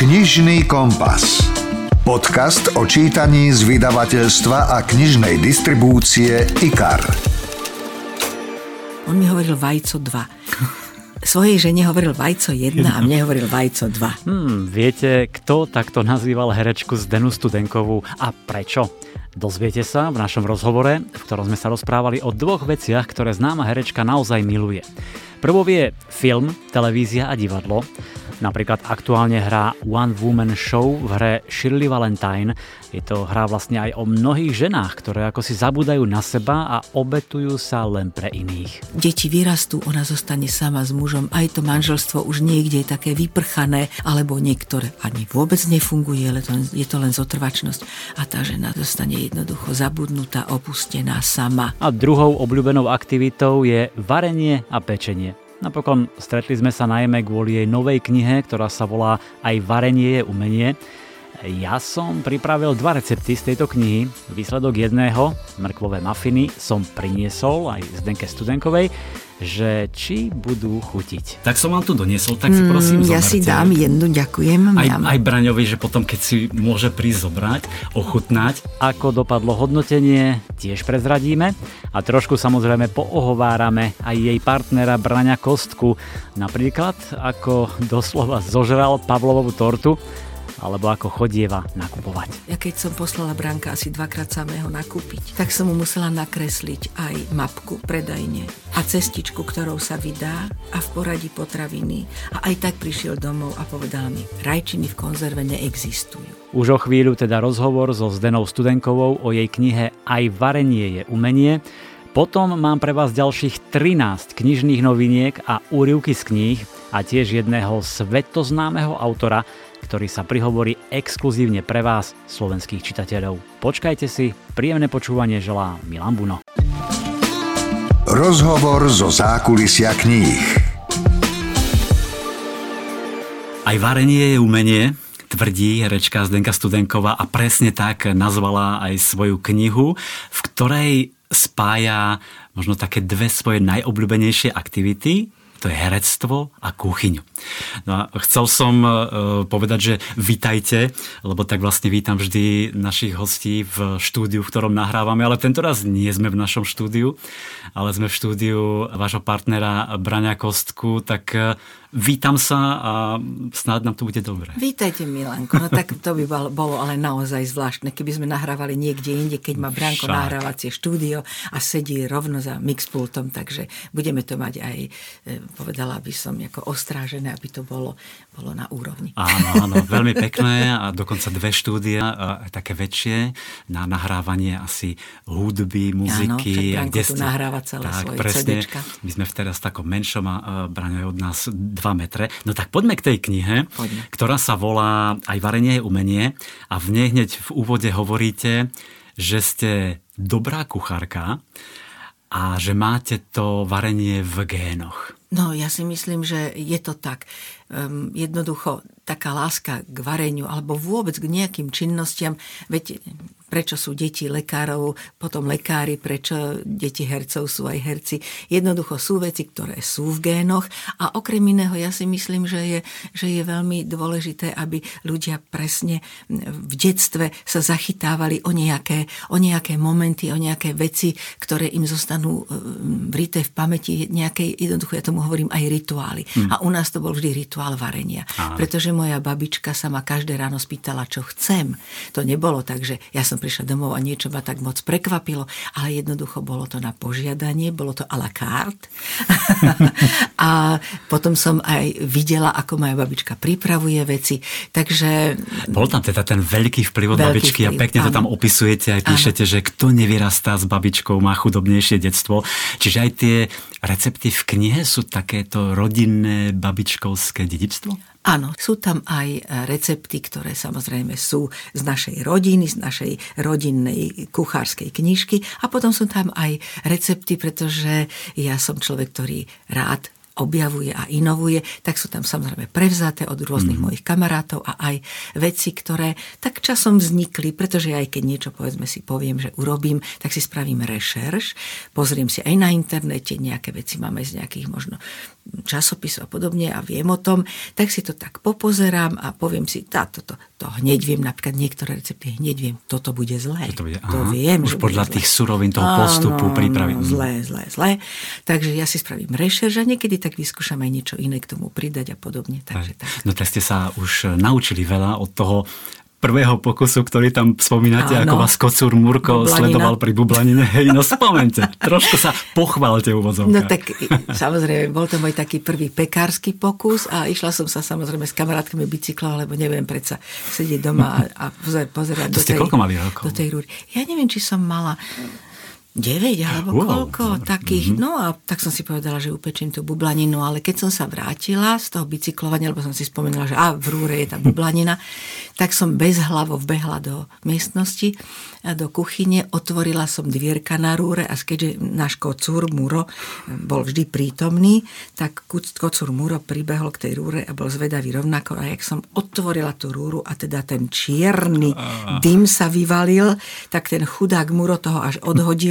Knižný kompas. Podcast o čítaní z vydavateľstva a knižnej distribúcie IKAR. On mi hovoril vajco 2. Svojej žene hovoril vajco 1 a mne hovoril vajco 2. Hmm, viete, kto takto nazýval herečku Zdenu Studenkovú a prečo? Dozviete sa v našom rozhovore, v ktorom sme sa rozprávali o dvoch veciach, ktoré známa herečka naozaj miluje. Prvou je film, televízia a divadlo. Napríklad aktuálne hrá One Woman Show v hre Shirley Valentine. Je to hra vlastne aj o mnohých ženách, ktoré ako si zabúdajú na seba a obetujú sa len pre iných. Deti vyrastú, ona zostane sama s mužom, aj to manželstvo už niekde je také vyprchané, alebo niektoré ani vôbec nefunguje, ale to, je to len zotrvačnosť. A tá žena zostane jednoducho zabudnutá, opustená sama. A druhou obľúbenou aktivitou je varenie a pečenie. Napokon stretli sme sa najmä kvôli jej novej knihe, ktorá sa volá Aj varenie je umenie. Ja som pripravil dva recepty z tejto knihy. Výsledok jedného, mrkvové mafiny, som priniesol aj Zdenke Studenkovej že či budú chutiť. Tak som vám tu doniesol, tak si prosím mm, Ja zoberte. si dám jednu, ďakujem. Aj, aj Braňovi, že potom keď si môže prísť zobrať, ochutnať. Ako dopadlo hodnotenie, tiež prezradíme. A trošku samozrejme poohovárame aj jej partnera Braňa Kostku. Napríklad, ako doslova zožral Pavlovú tortu alebo ako chodieva nakupovať. Ja keď som poslala Branka asi dvakrát samého nakúpiť, tak som mu musela nakresliť aj mapku predajne a cestičku, ktorou sa vydá a v poradí potraviny. A aj tak prišiel domov a povedal mi, rajčiny v konzerve neexistujú. Už o chvíľu teda rozhovor so Zdenou Studenkovou o jej knihe Aj varenie je umenie. Potom mám pre vás ďalších 13 knižných noviniek a úrivky z kníh a tiež jedného svetoznámeho autora, ktorý sa prihovorí exkluzívne pre vás, slovenských čitateľov. Počkajte si, príjemné počúvanie želá Milan Buno. Rozhovor zo zákulisia kníh. Aj varenie je umenie, tvrdí herečka Zdenka Studenková a presne tak nazvala aj svoju knihu, v ktorej spája možno také dve svoje najobľúbenejšie aktivity, to je herectvo a kuchyňu. No a chcel som uh, povedať, že vítajte, lebo tak vlastne vítam vždy našich hostí v štúdiu, v ktorom nahrávame, ale tento raz nie sme v našom štúdiu, ale sme v štúdiu vášho partnera Braňa Kostku, tak uh, Vítam sa a snáď nám to bude dobre. Vítajte, Milanko. No tak to by bolo ale naozaj zvláštne, keby sme nahrávali niekde inde, keď má Branko Však. nahrávacie štúdio a sedí rovno za mixpultom, takže budeme to mať aj, e, povedala by som, ako ostrážené, aby to bolo, bolo na úrovni. Áno, áno, veľmi pekné a dokonca dve štúdia, také väčšie, na nahrávanie asi hudby, muziky. Áno, kde ste... nahráva celé tak, svoje presne. CDčka. My sme teraz v takom menšom a Braňo od nás 2 metre. No tak poďme k tej knihe, poďme. ktorá sa volá Aj varenie je umenie a v nej hneď v úvode hovoríte, že ste dobrá kuchárka a že máte to varenie v génoch. No, ja si myslím, že je to tak. Um, jednoducho, taká láska k vareniu alebo vôbec k nejakým činnostiam, veď prečo sú deti lekárov, potom lekári, prečo deti hercov sú aj herci. Jednoducho sú veci, ktoré sú v génoch a okrem iného ja si myslím, že je, že je veľmi dôležité, aby ľudia presne v detstve sa zachytávali o nejaké, o nejaké momenty, o nejaké veci, ktoré im zostanú e, vrité v pamäti, nejaké, jednoducho ja tomu hovorím aj rituály. Hmm. A u nás to bol vždy rituál varenia. Áno. Pretože moja babička sa ma každé ráno spýtala, čo chcem. To nebolo tak, že ja som prišla domov a niečo ma tak moc prekvapilo, ale jednoducho bolo to na požiadanie, bolo to a la carte. a potom som aj videla, ako moja babička pripravuje veci. Takže... Bol tam teda ten veľký vplyv od veľký babičky vplyv, a pekne áno. to tam opisujete, aj píšete, áno. že kto nevyrastá s babičkou, má chudobnejšie detstvo. Čiže aj tie recepty v knihe sú takéto rodinné babičkovské dedičstvo? Áno, sú tam aj recepty, ktoré samozrejme sú z našej rodiny, z našej rodinnej kuchárskej knižky a potom sú tam aj recepty, pretože ja som človek, ktorý rád objavuje a inovuje, tak sú tam samozrejme prevzaté od rôznych mm. mojich kamarátov a aj veci, ktoré tak časom vznikli, pretože aj keď niečo povedzme si poviem, že urobím, tak si spravím rešerš, pozriem si aj na internete, nejaké veci máme z nejakých možno časopisov a podobne a viem o tom, tak si to tak popozerám a poviem si, tá, toto, to hneď viem, napríklad niektoré recepty hneď viem, toto bude zlé. To, bude, to viem, Už podľa tých surovín toho postupu prípravy. No, zlé, zlé, zlé. Takže ja si spravím rešerž a niekedy tak vyskúšam aj niečo iné k tomu pridať a podobne. Takže, tak. No tak ste sa už naučili veľa od toho prvého pokusu, ktorý tam spomínate, Áno. ako vás kocúr Murko Bublanina. sledoval pri bublanine. Hej, no spomente, trošku sa pochválte úvodzovka. No tak samozrejme, bol to môj taký prvý pekársky pokus a išla som sa samozrejme s kamarátkami bicyklom, lebo neviem predsa sedieť doma a, a pozerať to do tej, koľko mali rokov? do tej rúry. Ja neviem, či som mala 9 alebo wow, koľko dobre. takých. Mm-hmm. No a tak som si povedala, že upečím tú bublaninu, ale keď som sa vrátila z toho bicyklovania, lebo som si spomenula, že a v rúre je tá bublanina, tak som bez hlavo vbehla do miestnosti do kuchyne, otvorila som dvierka na rúre a keďže náš kocúr Muro bol vždy prítomný, tak kocúr Muro pribehol k tej rúre a bol zvedavý rovnako a jak som otvorila tú rúru a teda ten čierny dym sa vyvalil, tak ten chudák Muro toho až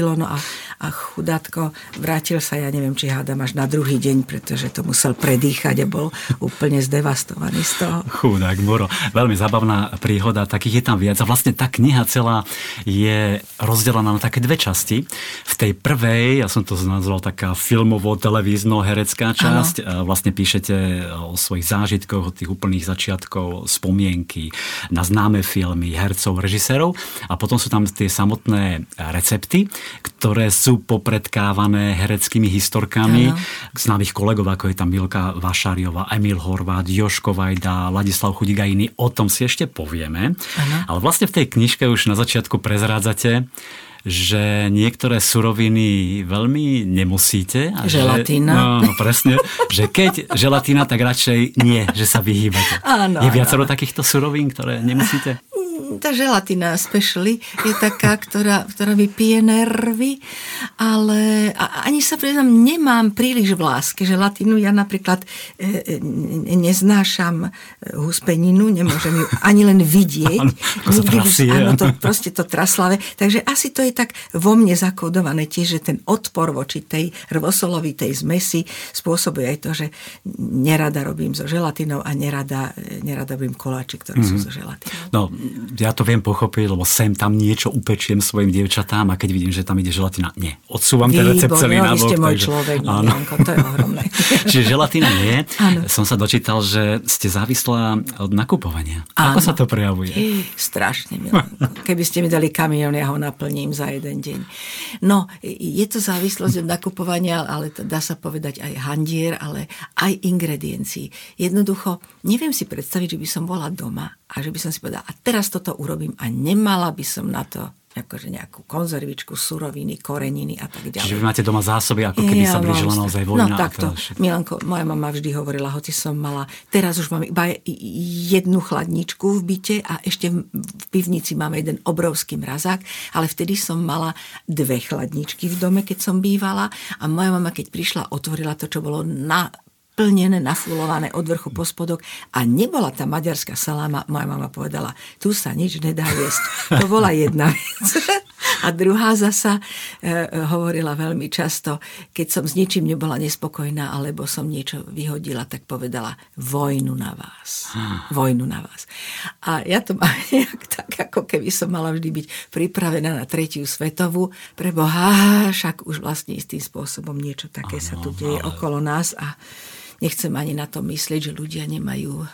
odhodilo no a, a chudátko vrátil sa, ja neviem, či hádam až na druhý deň, pretože to musel predýchať a bol úplne zdevastovaný z toho. Chudák Muro. Veľmi zábavná príhoda, takých je tam viac a vlastne tá kniha celá je rozdelená na také dve časti. V tej prvej, ja som to nazval taká filmovo-televízno-herecká časť, ano. vlastne píšete o svojich zážitkoch, o tých úplných začiatkov, spomienky na známe filmy, hercov, režisérov a potom sú tam tie samotné recepty, ktoré sú popredkávané hereckými historkami ano. známych kolegov, ako je tam Milka Vašariova, Emil Horvát, Joško Vajda, Ladislav Chudík a iní. O tom si ešte povieme. Ano. Ale vlastne v tej knižke už na začiatku prezrádzate, že niektoré suroviny veľmi nemusíte. A želatína. Že, no, no, presne. že keď želatína, tak radšej nie, že sa vyhýbate. Áno, je viacero áno. takýchto surovín, ktoré nemusíte? Tá želatina specially je taká, ktorá, ktorá mi pije nervy, ale ani sa priznám, nemám príliš v láske želatínu. Ja napríklad e, e, neznášam huspeninu, nemôžem ju ani len vidieť. Áno, to trasie, áno, to, proste to traslavé. Takže asi to je tak vo mne zakodované tiež, že ten odpor voči tej rvosolovitej zmesi spôsobuje aj to, že nerada robím so želatinou a nerada, nerada robím koláči, ktoré mm-hmm. sú mhm. so želatinou. No, ja to viem pochopiť, lebo sem tam niečo upečiem svojim dievčatám a keď vidím, že tam ide želatina, nie. Odsúvam ten recept celý na bok. Môj takže, človek, áno. Janko, to je ohromné. Čiže želatina nie. Áno. Som sa dočítal, že ste závislá od nakupovania. Áno. Ako sa to prejavuje? Ej, strašne, Milanko. Keby ste mi dali kamión, ja ho naplním za jeden deň. No, je to závislosť od nakupovania, ale to dá sa povedať aj handier, ale aj ingrediencií. Jednoducho, neviem si predstaviť, že by som bola doma a že by som si povedala, a teraz toto urobím a nemala by som na to akože nejakú konzervičku, suroviny, koreniny a tak ďalej. Čiže vy máte doma zásoby, ako keby ja, sa blížila naozaj vojna. No takto. Milanko, moja mama vždy hovorila, hoci som mala, teraz už mám iba jednu chladničku v byte a ešte v pivnici máme jeden obrovský mrazák, ale vtedy som mala dve chladničky v dome, keď som bývala a moja mama, keď prišla, otvorila to, čo bolo na naplnené, nafulované od vrchu po spodok a nebola tá maďarská saláma, moja mama povedala, tu sa nič nedá jesť. To bola jedna vec. A druhá zasa e, hovorila veľmi často, keď som s ničím nebola nespokojná, alebo som niečo vyhodila, tak povedala vojnu na vás. Vojnu na vás. A ja to mám nejak tak, ako keby som mala vždy byť pripravená na tretiu svetovú. Pre Boha, však už vlastne istým spôsobom niečo také ano, sa tu deje ale... okolo nás a nechcem ani na to myslieť, že ľudia nemajú e,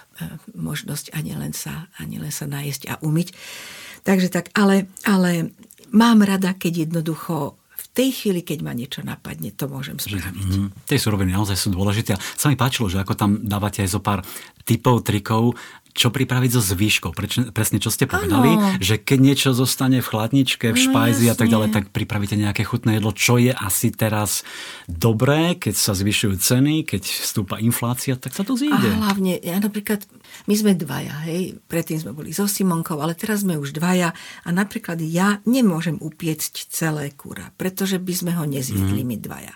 možnosť ani len sa, ani len sa najesť a umyť. Takže tak, ale, ale mám rada, keď jednoducho v tej chvíli, keď ma niečo napadne, to môžem spraviť. Mm, tie suroviny naozaj sú dôležité. A sa mi páčilo, že ako tam dávate aj zo pár typov, trikov, čo pripraviť so zvýškou. presne čo ste povedali, ano. že keď niečo zostane v chladničke, v no špajzi no, a tak ďalej, tak pripravíte nejaké chutné jedlo, čo je asi teraz dobré, keď sa zvyšujú ceny, keď vstúpa inflácia, tak sa to zíde. A hlavne, ja napríklad, my sme dvaja, hej, predtým sme boli so Simonkou, ale teraz sme už dvaja a napríklad ja nemôžem upiecť celé kura, pretože by sme ho nezjedli mm. my dvaja.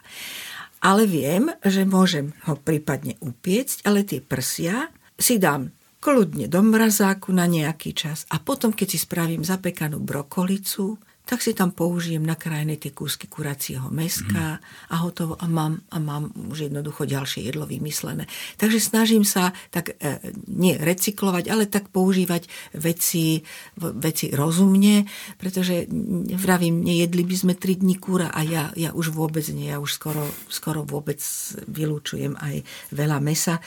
Ale viem, že môžem ho prípadne upiecť, ale tie prsia si dám kľudne do mrazáku na nejaký čas. A potom, keď si spravím zapekanú brokolicu, tak si tam použijem nakrájené tie kúsky kuracieho meska a hotovo a mám, a mám už jednoducho ďalšie jedlo vymyslené. Takže snažím sa tak e, nie recyklovať, ale tak používať veci, veci rozumne, pretože vravím, nejedli by sme tri dní kúra a ja, ja už vôbec nie, ja už skoro, skoro vôbec vylúčujem aj veľa mesa.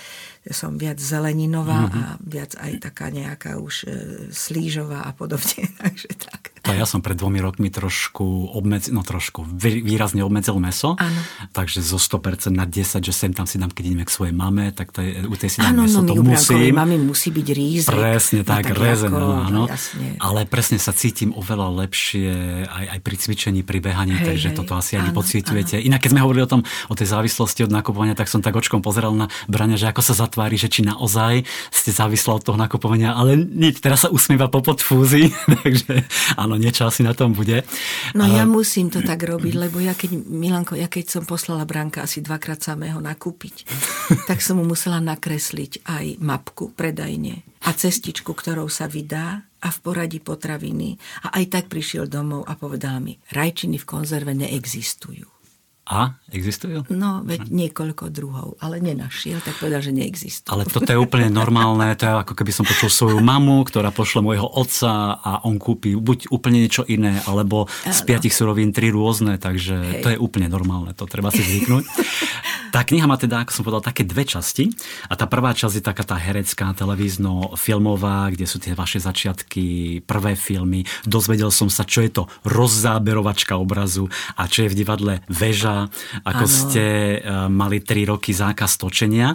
Som viac zeleninová mm-hmm. a viac aj taká nejaká už e, slížová a podobne. Takže tak. To ja som pred dvomi rokmi trošku obmedzil, no trošku výrazne obmedzil meso. Áno. Takže zo 100% na 10, že sem tam si dám, keď ideme k svojej mame, tak to je, u tej si dám áno, meso, no, to musím. Mami musí byť rízek. Presne no tak, tak rezen, ako, áno. Jasne. Ale presne sa cítim oveľa lepšie aj, aj pri cvičení, pri behaní, hej, takže hej, toto asi ani pocitujete. Inak keď sme hovorili o tom, o tej závislosti od nakupovania, tak som tak očkom pozeral na Brania, že ako sa zatvári, že či naozaj ste závislá od toho nakupovania, ale nie, teraz sa usmieva po podfúzi, takže áno, niečo asi na tom bude. No ale... ja musím to tak robiť, lebo ja keď, Milanko, ja keď som poslala Branka asi dvakrát samého nakúpiť, tak som mu musela nakresliť aj mapku predajne a cestičku, ktorou sa vydá a v poradí potraviny. A aj tak prišiel domov a povedal mi, rajčiny v konzerve neexistujú. A? Existujú? No, veď niekoľko druhov, ale nenašiel, tak povedal, že neexistujú. Ale toto je úplne normálne, to je ako keby som počul svoju mamu, ktorá pošle môjho otca a on kúpi buď úplne niečo iné, alebo z piatich surovín tri rôzne, takže Hej. to je úplne normálne, to treba si zvyknúť. Tá kniha má teda, ako som povedal, také dve časti. A tá prvá časť je taká tá herecká, televízno-filmová, kde sú tie vaše začiatky, prvé filmy. Dozvedel som sa, čo je to rozzáberovačka obrazu a čo je v divadle Ako ano. ste uh, mali tri roky zákaz točenia.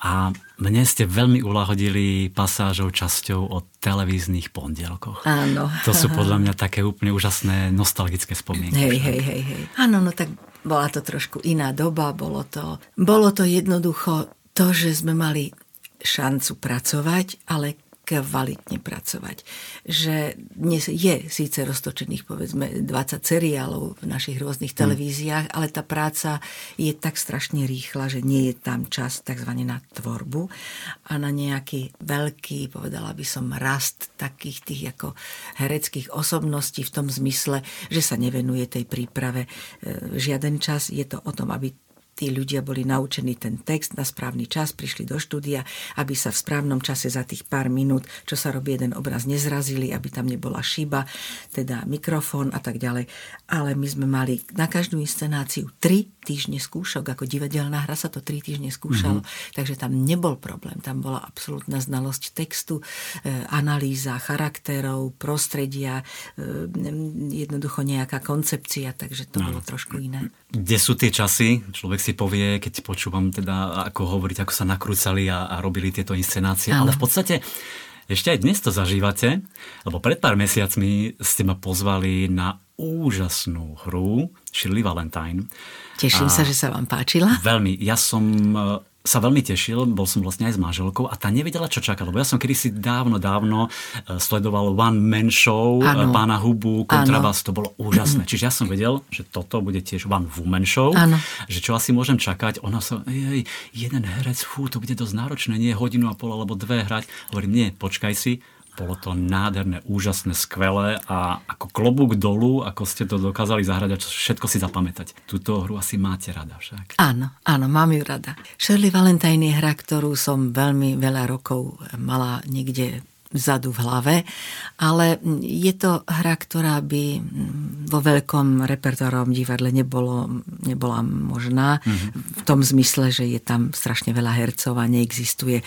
A mne ste veľmi ulahodili pasážou časťou o televíznych pondelkoch. Áno. To sú podľa mňa také úplne úžasné nostalgické spomienky. Hej, hej, hej, hej. Áno, no tak bola to trošku iná doba, bolo to, bolo to jednoducho to, že sme mali šancu pracovať, ale kvalitne pracovať. Že dnes je síce roztočených povedzme 20 seriálov v našich rôznych hmm. televíziách, mm. ale tá práca je tak strašne rýchla, že nie je tam čas tzv. na tvorbu a na nejaký veľký, povedala by som, rast takých tých ako hereckých osobností v tom zmysle, že sa nevenuje tej príprave e, žiaden čas. Je to o tom, aby tí ľudia boli naučení ten text na správny čas, prišli do štúdia, aby sa v správnom čase za tých pár minút, čo sa robí jeden obraz, nezrazili, aby tam nebola šiba, teda mikrofón a tak ďalej. Ale my sme mali na každú inscenáciu tri týždne skúšok, ako divadelná hra sa to tri týždne skúšalo, mm-hmm. takže tam nebol problém, tam bola absolútna znalosť textu, e, analýza charakterov, prostredia, e, jednoducho nejaká koncepcia, takže to no. bolo trošku iné. Kde sú tie časy? Človek si povie, keď počúvam teda, ako hovoriť, ako sa nakrúcali a, a robili tieto inscenácie, ale v podstate ešte aj dnes to zažívate, lebo pred pár mesiacmi ste ma pozvali na úžasnú hru Shirley Valentine. Teším a sa, že sa vám páčila. Veľmi. Ja som sa veľmi tešil, bol som vlastne aj s manželkou a tá nevedela, čo čakať, lebo ja som kedysi dávno, dávno e, sledoval One Man Show ano. E, pána Hubu, Kontrabas, to bolo úžasné. Čiže ja som vedel, že toto bude tiež One Woman Show, ano. že čo asi môžem čakať. Ona sa, jej, jeden herec, fú, to bude dosť náročné, nie hodinu a pol alebo dve hrať. Hovorím, nie, počkaj si, bolo to nádherné, úžasné, skvelé a ako klobúk dolu, ako ste to dokázali zahrať a všetko si zapamätať. Túto hru asi máte rada však. Áno, áno, mám ju rada. Shirley Valentine je hra, ktorú som veľmi veľa rokov mala niekde vzadu v hlave, ale je to hra, ktorá by vo veľkom repertoárovom divadle nebolo, nebola možná mm-hmm. v tom zmysle, že je tam strašne veľa hercov a neexistuje e,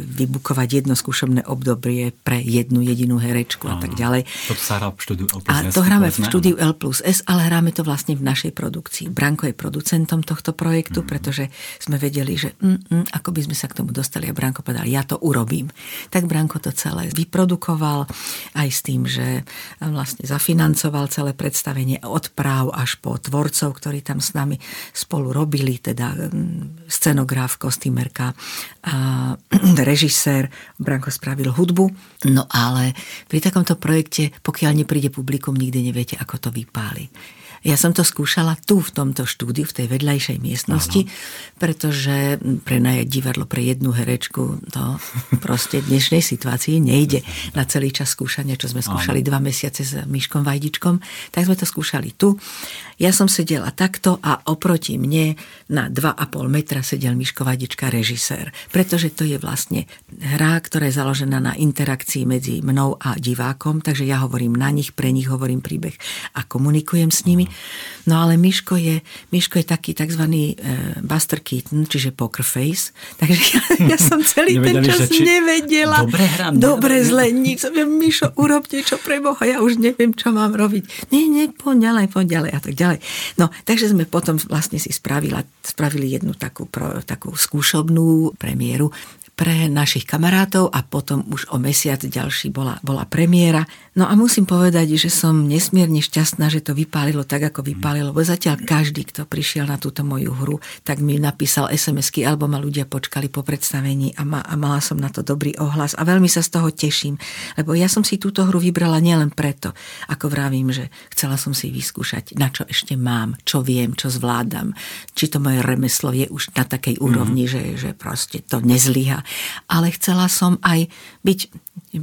vybukovať jedno skúšobné obdobie pre jednu jedinú herečku a tak ďalej. To sa hrá v štúdiu L plus A to hráme v štúdiu L plus S, ale hráme to vlastne v našej produkcii. Branko je producentom tohto projektu, mm-hmm. pretože sme vedeli, že mm, mm, ako by sme sa k tomu dostali a Branko povedal, ja to urobím. Tak Branko to celé vyprodukoval aj s tým, že vlastne zafinancoval celé predstavenie od práv až po tvorcov, ktorí tam s nami spolu robili, teda scenograf, kostýmerka, a režisér, Branko spravil hudbu. No ale pri takomto projekte, pokiaľ nepríde publikum, nikdy neviete, ako to vypáli. Ja som to skúšala tu, v tomto štúdiu, v tej vedľajšej miestnosti, ano. pretože prenajať divadlo pre jednu herečku, to proste v dnešnej situácii nejde na celý čas skúšania, čo sme skúšali ano. dva mesiace s Myškom Vajdičkom, tak sme to skúšali tu. Ja som sedela takto a oproti mne na 2,5 metra sedel Miško Vajdička, režisér. Pretože to je vlastne hra, ktorá je založená na interakcii medzi mnou a divákom, takže ja hovorím na nich, pre nich hovorím príbeh a komunikujem s nimi. No ale Miško je, Miško je taký tzv. E, Buster Keaton, čiže poker face. Takže ja, ja som celý ten čas či... nevedela. Dobre hrám. Dobre, zle, nič. Mišo, urob niečo pre Boha, ja už neviem, čo mám robiť. Nie, nie, poď ďalej, poď ďalej a tak ďalej. No, takže sme potom vlastne si spravila, spravili jednu takú, pro, takú skúšobnú premiéru pre našich kamarátov a potom už o mesiac ďalší bola, bola premiéra. No a musím povedať, že som nesmierne šťastná, že to vypálilo tak, ako vypálilo, lebo zatiaľ každý, kto prišiel na túto moju hru, tak mi napísal SMS-ky, alebo ma ľudia počkali po predstavení a, ma, a mala som na to dobrý ohlas a veľmi sa z toho teším, lebo ja som si túto hru vybrala nielen preto, ako vravím, že chcela som si vyskúšať, na čo ešte mám, čo viem, čo zvládam, či to moje remeslo je už na takej úrovni, mm-hmm. že, že proste to nezlyha ale chcela som aj byť,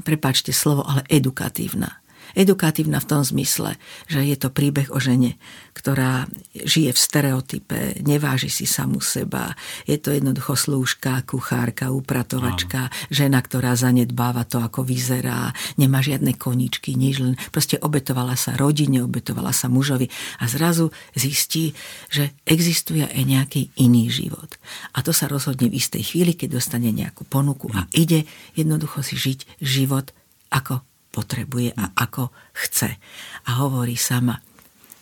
prepáčte slovo, ale edukatívna. Edukatívna v tom zmysle, že je to príbeh o žene, ktorá žije v stereotype, neváži si samu seba. Je to jednoducho slúžka, kuchárka, upratovačka, Áno. žena, ktorá zanedbáva to, ako vyzerá, nemá žiadne koničky, nič len proste obetovala sa rodine, obetovala sa mužovi a zrazu zistí, že existuje aj nejaký iný život. A to sa rozhodne v istej chvíli, keď dostane nejakú ponuku a hm. ide jednoducho si žiť život ako potrebuje a ako chce. A hovorí sama,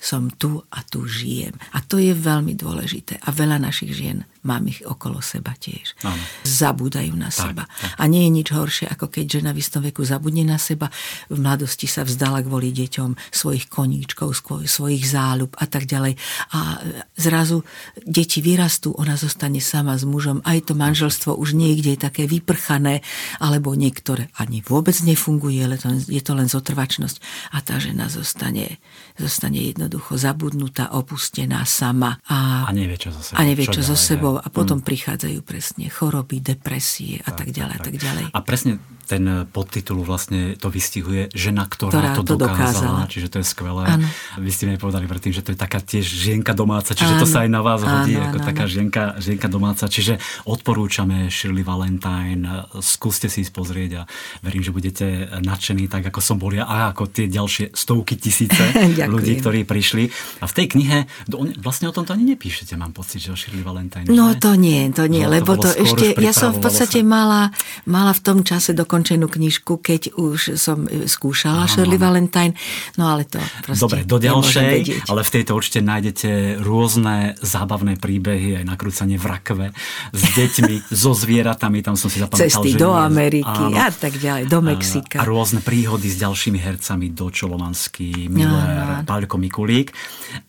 som tu a tu žijem. A to je veľmi dôležité. A veľa našich žien mám ich okolo seba tiež. Ano. Zabúdajú na tak, seba. Tak. A nie je nič horšie, ako keď žena v istom veku zabudne na seba, v mladosti sa vzdala kvôli deťom svojich koníčkov, svojich záľub a tak ďalej. A zrazu deti vyrastú, ona zostane sama s mužom, aj to manželstvo už niekde je také vyprchané, alebo niektoré ani vôbec nefunguje, ale to, je to len zotrvačnosť. A tá žena zostane, zostane jednoducho zabudnutá, opustená sama. A, a nevie, čo so sebou. A nevie, čo, čo so sebou sebou a potom mm. prichádzajú presne choroby, depresie a tak, tak ďalej tak, a tak ďalej. A presne ten podtitul vlastne to vystihuje žena, ktorá, ktorá to, to dokázala, dokázala. Čiže to je skvelé. Ano. Vy ste mi povedali predtým, že to je taká tiež žienka domáca, čiže ano. to sa aj na vás hodí ano, ako ano, taká žienka, žienka domáca. Čiže odporúčame Shirley Valentine, skúste si ísť pozrieť a verím, že budete nadšení, tak ako som bol ja a ako tie ďalšie stovky tisíce ľudí, ktorí prišli. A v tej knihe vlastne o tomto ani nepíšete, mám pocit, že o Shirley Valentine. No to nie, to nie, lebo to, to ešte, ja som v podstate mala, mala v tom čase dokonca dokončenú knižku, keď už som e, skúšala Aha. Shirley Valentine. No ale to proste Dobre, do ďalšej, ale v tejto určite nájdete rôzne zábavné príbehy, aj nakrúcanie v rakve s deťmi, so zvieratami, tam som si zapamätal. Cesty že do Ameriky áno, a tak ďalej, do Mexika. A, rôzne príhody s ďalšími hercami, Do Čolovanský, Miller, Pálko Mikulík.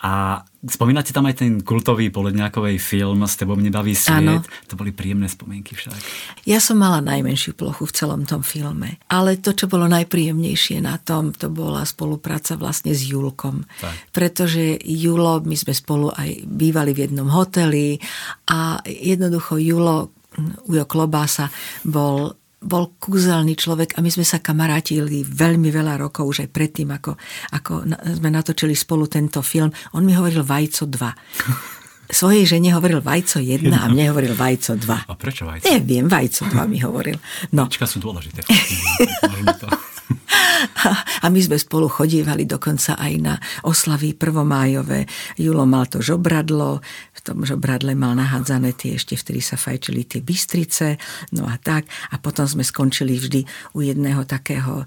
A Spomínate tam aj ten kultový poledňákovej film S tebou nebaví sviet. Ano. To boli príjemné spomienky však. Ja som mala najmenšiu plochu v celom tom filme. Ale to, čo bolo najpríjemnejšie na tom, to bola spolupráca vlastne s Julkom. Tak. Pretože Julo, my sme spolu aj bývali v jednom hoteli a jednoducho Julo Ujo Klobása bol bol kúzelný človek a my sme sa kamarátili veľmi veľa rokov, už aj predtým, ako, ako sme natočili spolu tento film. On mi hovoril Vajco 2. Svojej žene hovoril Vajco 1 a mne hovoril Vajco 2. A prečo Vajco? Neviem, Vajco 2 mi hovoril. No. Vajčka sú dôležité. A my sme spolu chodívali dokonca aj na oslavy prvomájové. Julo mal to žobradlo, v tom žobradle mal nahádzané tie ešte vtedy sa fajčili tie bystrice, no a tak. A potom sme skončili vždy u jedného takého uh,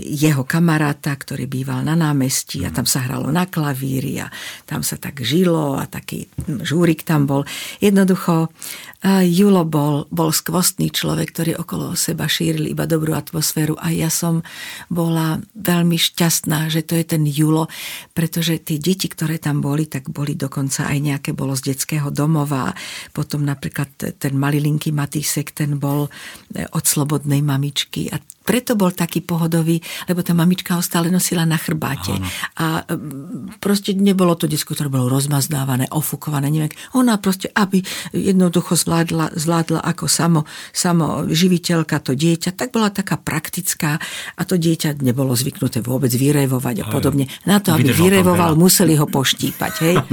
jeho kamaráta, ktorý býval na námestí a tam sa hralo na klavíri a tam sa tak žilo a taký žúrik tam bol. Jednoducho uh, Julo bol, bol skvostný človek, ktorý okolo seba šíril iba dobrú atmosféru a ja som bola veľmi šťastná, že to je ten Julo, pretože tie deti, ktoré tam boli, tak boli dokonca aj nejaké bolo z detského domova. Potom napríklad ten malilinký Matýsek, ten bol e, od slobodnej mamičky a preto bol taký pohodový, lebo tá mamička ho stále nosila na chrbáte. Áno. A proste nebolo to disko, ktoré bolo rozmazdávané, ofukované, neviem. Ona proste, aby jednoducho zvládla, zvládla ako samo, samo živiteľka to dieťa, tak bola taká praktická a to dieťa nebolo zvyknuté vôbec vyrevovať a podobne. Na to, aby vyrevoval, museli ho poštípať. Hej?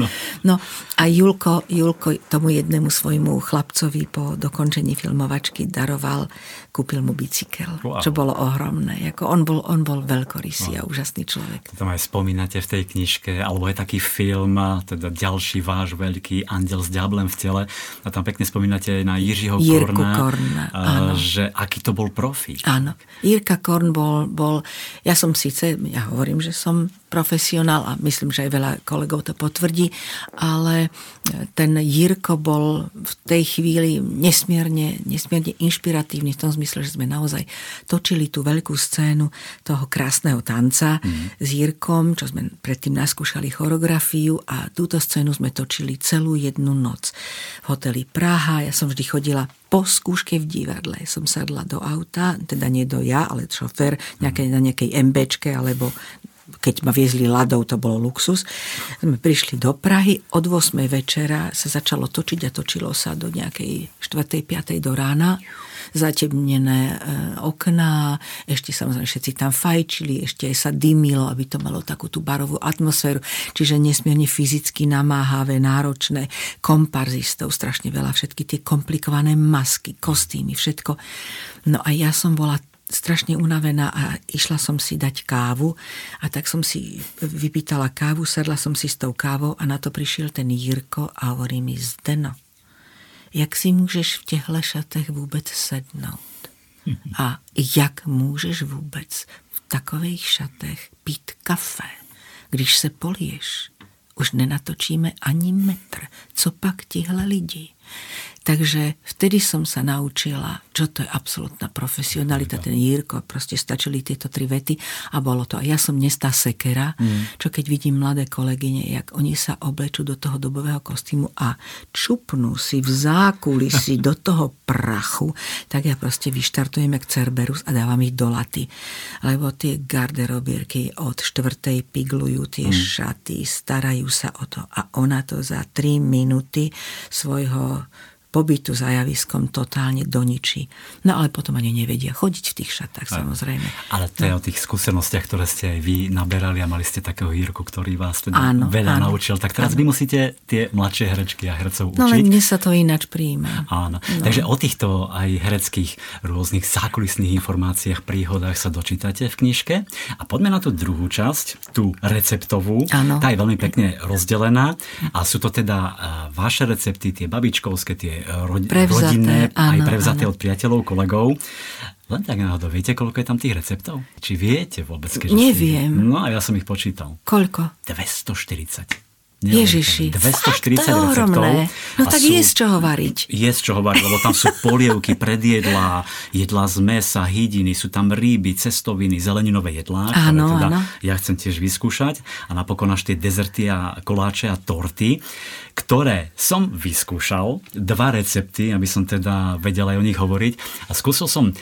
No a Julko, Julko tomu jednému svojmu chlapcovi po dokončení filmovačky daroval, kúpil mu bicykel, čo bolo ohromné. Jako on, bol, on bol veľkorysý wow. a úžasný človek. To aj spomínate v tej knižke, alebo je taký film, teda ďalší váš veľký Andel s diablem v tele. A tam pekne spomínate na Jiřího Jirku Korna, Korna áno. že aký to bol profi. Áno. Jirka Korn bol, bol, ja som síce, ja hovorím, že som profesionál a myslím, že aj veľa kolegov to potvrdí, ale ten Jirko bol v tej chvíli nesmierne, nesmierne inšpiratívny v tom zmysle, že sme naozaj točili tú veľkú scénu toho krásneho tanca mm. s Jirkom, čo sme predtým naskúšali choreografiu a túto scénu sme točili celú jednu noc v hoteli Praha. Ja som vždy chodila po skúške v divadle. Som sadla do auta, teda nie do ja, ale šofér nejaké, na nejakej MBčke alebo keď ma viezli ladou, to bolo luxus. Sme prišli do Prahy, od 8. večera sa začalo točiť a točilo sa do nejakej 4. 5. do rána zatemnené e, okná, ešte samozrejme všetci tam fajčili, ešte aj sa dymilo, aby to malo takú tú barovú atmosféru, čiže nesmierne fyzicky namáhavé, náročné, komparzistov, strašne veľa, všetky tie komplikované masky, kostýmy, všetko. No a ja som bola strašne unavená a išla som si dať kávu a tak som si vypýtala kávu, sadla som si s tou kávou a na to prišiel ten Jirko a hovorí mi Zdeno, jak si můžeš v těchto šatech vůbec sednout? A jak můžeš vůbec v takových šatech pít kafe, když se polieš? Už nenatočíme ani metr. Co pak tihle lidi? Takže vtedy som sa naučila, čo to je absolútna profesionalita. Ten Jirko, proste stačili tieto tri vety a bolo to. A ja som dnes tá sekera, mm. čo keď vidím mladé kolegyne, jak oni sa oblečú do toho dobového kostýmu a čupnú si v zákulisi do toho prachu, tak ja proste vyštartujem jak Cerberus a dávam ich do laty. Lebo tie garderobierky od štvrtej piglujú tie mm. šaty, starajú sa o to a ona to za tri minúty svojho pobytu za javiskom totálne doničí. No ale potom ani nevedia chodiť v tých šatách, samozrejme. Ale to je no. o tých skúsenostiach, ktoré ste aj vy naberali a mali ste takého Jirku, ktorý vás teda áno, veľa áno, naučil. Tak teraz áno. vy musíte tie mladšie herečky a hercov učiť. No len dnes sa to ináč príjme. Áno. No. Takže o týchto aj hereckých rôznych zákulisných informáciách, príhodách sa dočítate v knižke. A poďme na tú druhú časť, tú receptovú. Áno. Tá je veľmi pekne rozdelená a sú to teda vaše recepty, tie babičkovské, tie rod- prevzaté, rodinné, áno, aj prevzaté áno. od priateľov, kolegov. Len tak náhodou, viete, koľko je tam tých receptov? Či viete vôbec? Keď Neviem. Si... No a ja som ich počítal. Koľko? 240. Ježiši, 240 Fakt, receptov. No tak sú, je z čoho variť. Je z čoho variť, lebo tam sú polievky, predjedlá, jedlá z mesa, hydiny, sú tam ryby, cestoviny, zeleninové jedlá, áno, ktoré teda áno. ja chcem tiež vyskúšať. A napokon až tie dezerty a koláče a torty, ktoré som vyskúšal. Dva recepty, aby som teda vedel aj o nich hovoriť. A skúsil som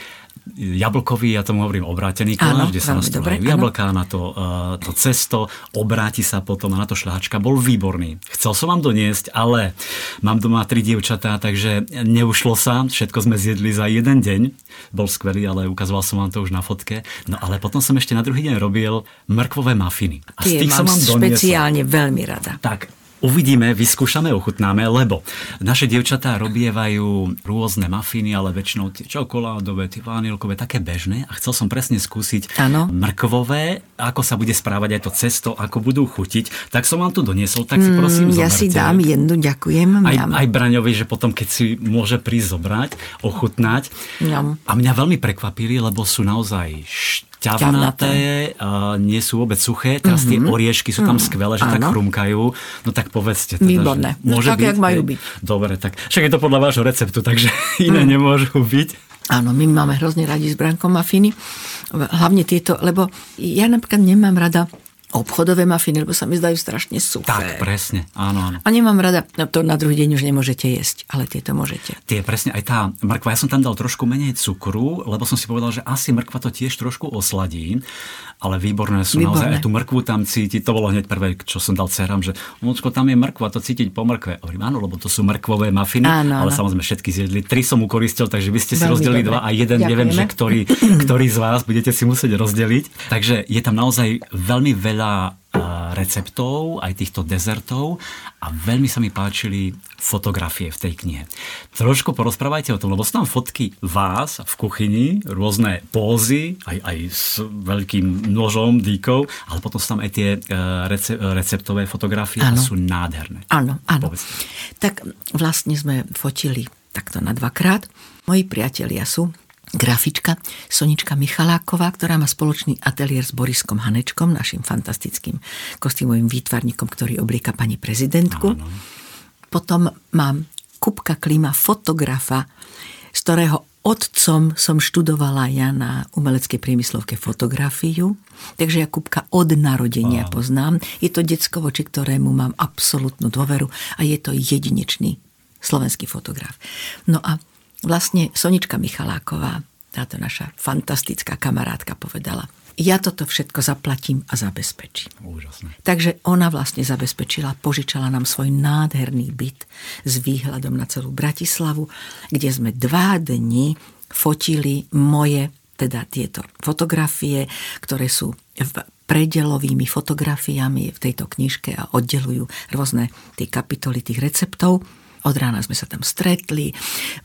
jablkový, ja tomu hovorím obrátený koláč, kde sa nastavujú jablká na to, uh, to cesto, obráti sa potom a na to šľahačka. Bol výborný. Chcel som vám doniesť, ale mám doma tri dievčatá, takže neušlo sa. Všetko sme zjedli za jeden deň. Bol skvelý, ale ukazoval som vám to už na fotke. No ale potom som ešte na druhý deň robil mrkvové mafiny. A Tie z tých mám som vám doniesol. špeciálne veľmi rada. Tak, Uvidíme, vyskúšame, ochutnáme, lebo naše dievčatá robievajú rôzne mafiny, ale väčšinou tie čokoládové, tie vanilkové, také bežné. A chcel som presne skúsiť ano. mrkvové, ako sa bude správať aj to cesto, ako budú chutiť. Tak som vám tu doniesol, tak si prosím mm, Ja zoberte. si dám jednu, ďakujem. Aj, aj Braňovi, že potom, keď si môže prísť zobrať, ochutnať. Ňam. A mňa veľmi prekvapili, lebo sú naozaj ťavnaté, a nie sú vôbec suché. Teraz mm-hmm. tie oriešky sú tam mm, skvelé, že ano. tak chrumkajú. No tak povedzte. Teda, Výborné. Že môže tak, byť, jak majú byť. Dobre, tak však je to podľa vášho receptu, takže iné mm. nemôžu byť. Áno, my máme hrozne radi s Brankom mafiny. Hlavne tieto, lebo ja napríklad nemám rada obchodové mafiny, lebo sa mi zdajú strašne suché. Tak, presne, áno, áno. A nemám rada, no to na druhý deň už nemôžete jesť, ale tieto môžete. Tie presne, aj tá mrkva, ja som tam dal trošku menej cukru, lebo som si povedal, že asi mrkva to tiež trošku osladí, ale výborné sú výborné. naozaj, aj tú mrkvu tam cítiť, to bolo hneď prvé, čo som dal cerám, že Močko, tam je mrkva, to cítiť po mrkve. Hovorím, áno, lebo to sú mrkvové mafiny, áno, ale áno. samozrejme všetky zjedli. Tri som ukoristil, takže vy ste si Veľmi rozdelili dobre. dva a jeden, Ďakujeme. neviem, že ktorý, ktorý z vás budete si musieť rozdeliť. Takže je tam naozaj veľmi veľa receptov, aj týchto dezertov a veľmi sa mi páčili fotografie v tej knihe. Trošku porozprávajte o tom, lebo sú tam fotky vás v kuchyni, rôzne pózy, aj, aj s veľkým nožom, dýkou, ale potom sú tam aj tie e, receptové fotografie ano. a sú nádherné. Áno, áno. Tak vlastne sme fotili takto na dvakrát. Moji priatelia sú grafička Sonička Michaláková, ktorá má spoločný ateliér s Boriskom Hanečkom, našim fantastickým kostýmovým výtvarníkom, ktorý oblieka pani prezidentku. Áno. Potom mám Kupka Klima, fotografa, z ktorého otcom som študovala ja na umeleckej priemyslovke fotografiu, takže ja Kupka od narodenia Áno. poznám. Je to decko, voči ktorému mám absolútnu dôveru a je to jedinečný slovenský fotograf. No a vlastne Sonička Michaláková, táto naša fantastická kamarátka povedala, ja toto všetko zaplatím a zabezpečím. Úžasné. Takže ona vlastne zabezpečila, požičala nám svoj nádherný byt s výhľadom na celú Bratislavu, kde sme dva dni fotili moje, teda tieto fotografie, ktoré sú predelovými fotografiami v tejto knižke a oddelujú rôzne tie kapitoly tých receptov. Od rána sme sa tam stretli,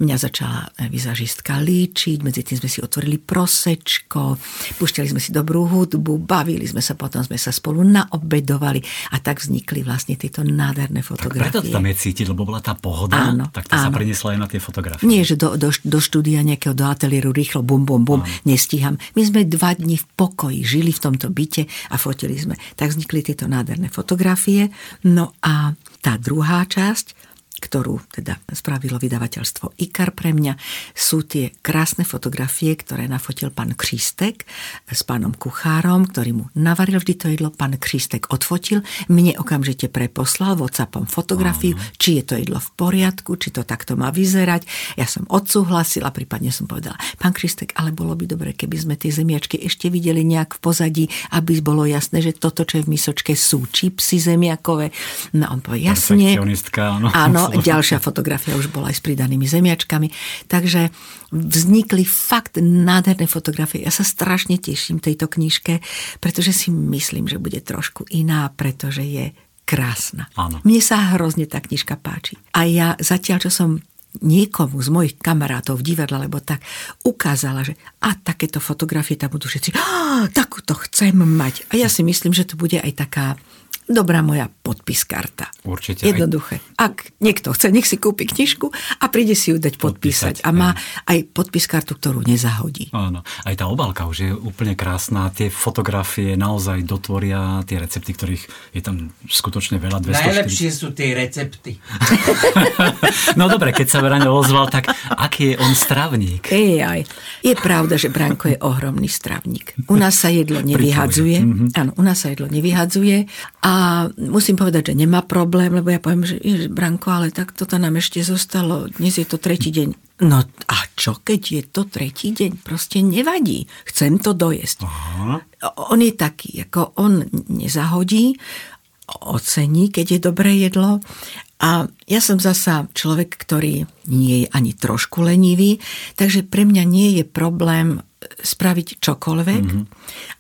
mňa začala vizažistka líčiť, medzi tým sme si otvorili prosečko, púšťali sme si dobrú hudbu, bavili sme sa, potom sme sa spolu naobedovali a tak vznikli vlastne tieto nádherné fotografie. Tak preto to tam je cítiť, lebo bola tá pohoda, áno, tak to áno. sa preniesla aj na tie fotografie. Nie, že do, do, do štúdia nejakého, do ateliéru rýchlo, bum, bum, bum, áno. nestíham. My sme dva dni v pokoji, žili v tomto byte a fotili sme. Tak vznikli tieto nádherné fotografie. No a tá druhá časť, ktorú teda spravilo vydavateľstvo IKAR pre mňa, sú tie krásne fotografie, ktoré nafotil pán Křístek s pánom Kuchárom, ktorý mu navaril vždy to jedlo. Pán Křístek odfotil, mne okamžite preposlal Whatsappom fotografiu, Aha. či je to jedlo v poriadku, či to takto má vyzerať. Ja som odsúhlasila, prípadne som povedala, pán Křístek, ale bolo by dobre, keby sme tie zemiačky ešte videli nejak v pozadí, aby bolo jasné, že toto, čo je v misočke, sú čipsy zemiakové. No on povie, jasne. Áno, ďalšia fotografia už bola aj s pridanými zemiačkami. Takže vznikli fakt nádherné fotografie. Ja sa strašne teším tejto knižke, pretože si myslím, že bude trošku iná, pretože je krásna. Áno. Mne sa hrozne tá knižka páči. A ja zatiaľ, čo som niekomu z mojich kamarátov v divadle, lebo tak ukázala, že a takéto fotografie tam budú všetci, takúto chcem mať. A ja si myslím, že to bude aj taká dobrá moja podpis karta. Určite. Jednoduché. Ak niekto chce, nech si kúpi knižku a príde si ju dať podpísať. podpísať a má aj podpis kartu, ktorú nezahodí. Áno. Aj tá obálka už je úplne krásna. Tie fotografie naozaj dotvoria tie recepty, ktorých je tam skutočne veľa. 240. Najlepšie sú tie recepty. no dobre, keď sa Braňo ozval, tak aký je on stravník? Ej, aj. Je pravda, že Branko je ohromný stravník. U nás sa jedlo nevyhadzuje. Mm-hmm. Áno, u nás sa jedlo nevyhadzuje a musím povedať, že nemá problém, lebo ja poviem, že jež, Branko, ale tak toto nám ešte zostalo, dnes je to tretí deň. No a čo, keď je to tretí deň? Proste nevadí. Chcem to dojesť. Aha. On je taký, ako on nezahodí, ocení, keď je dobré jedlo. A ja som zasa človek, ktorý nie je ani trošku lenivý, takže pre mňa nie je problém spraviť čokoľvek. Mm-hmm.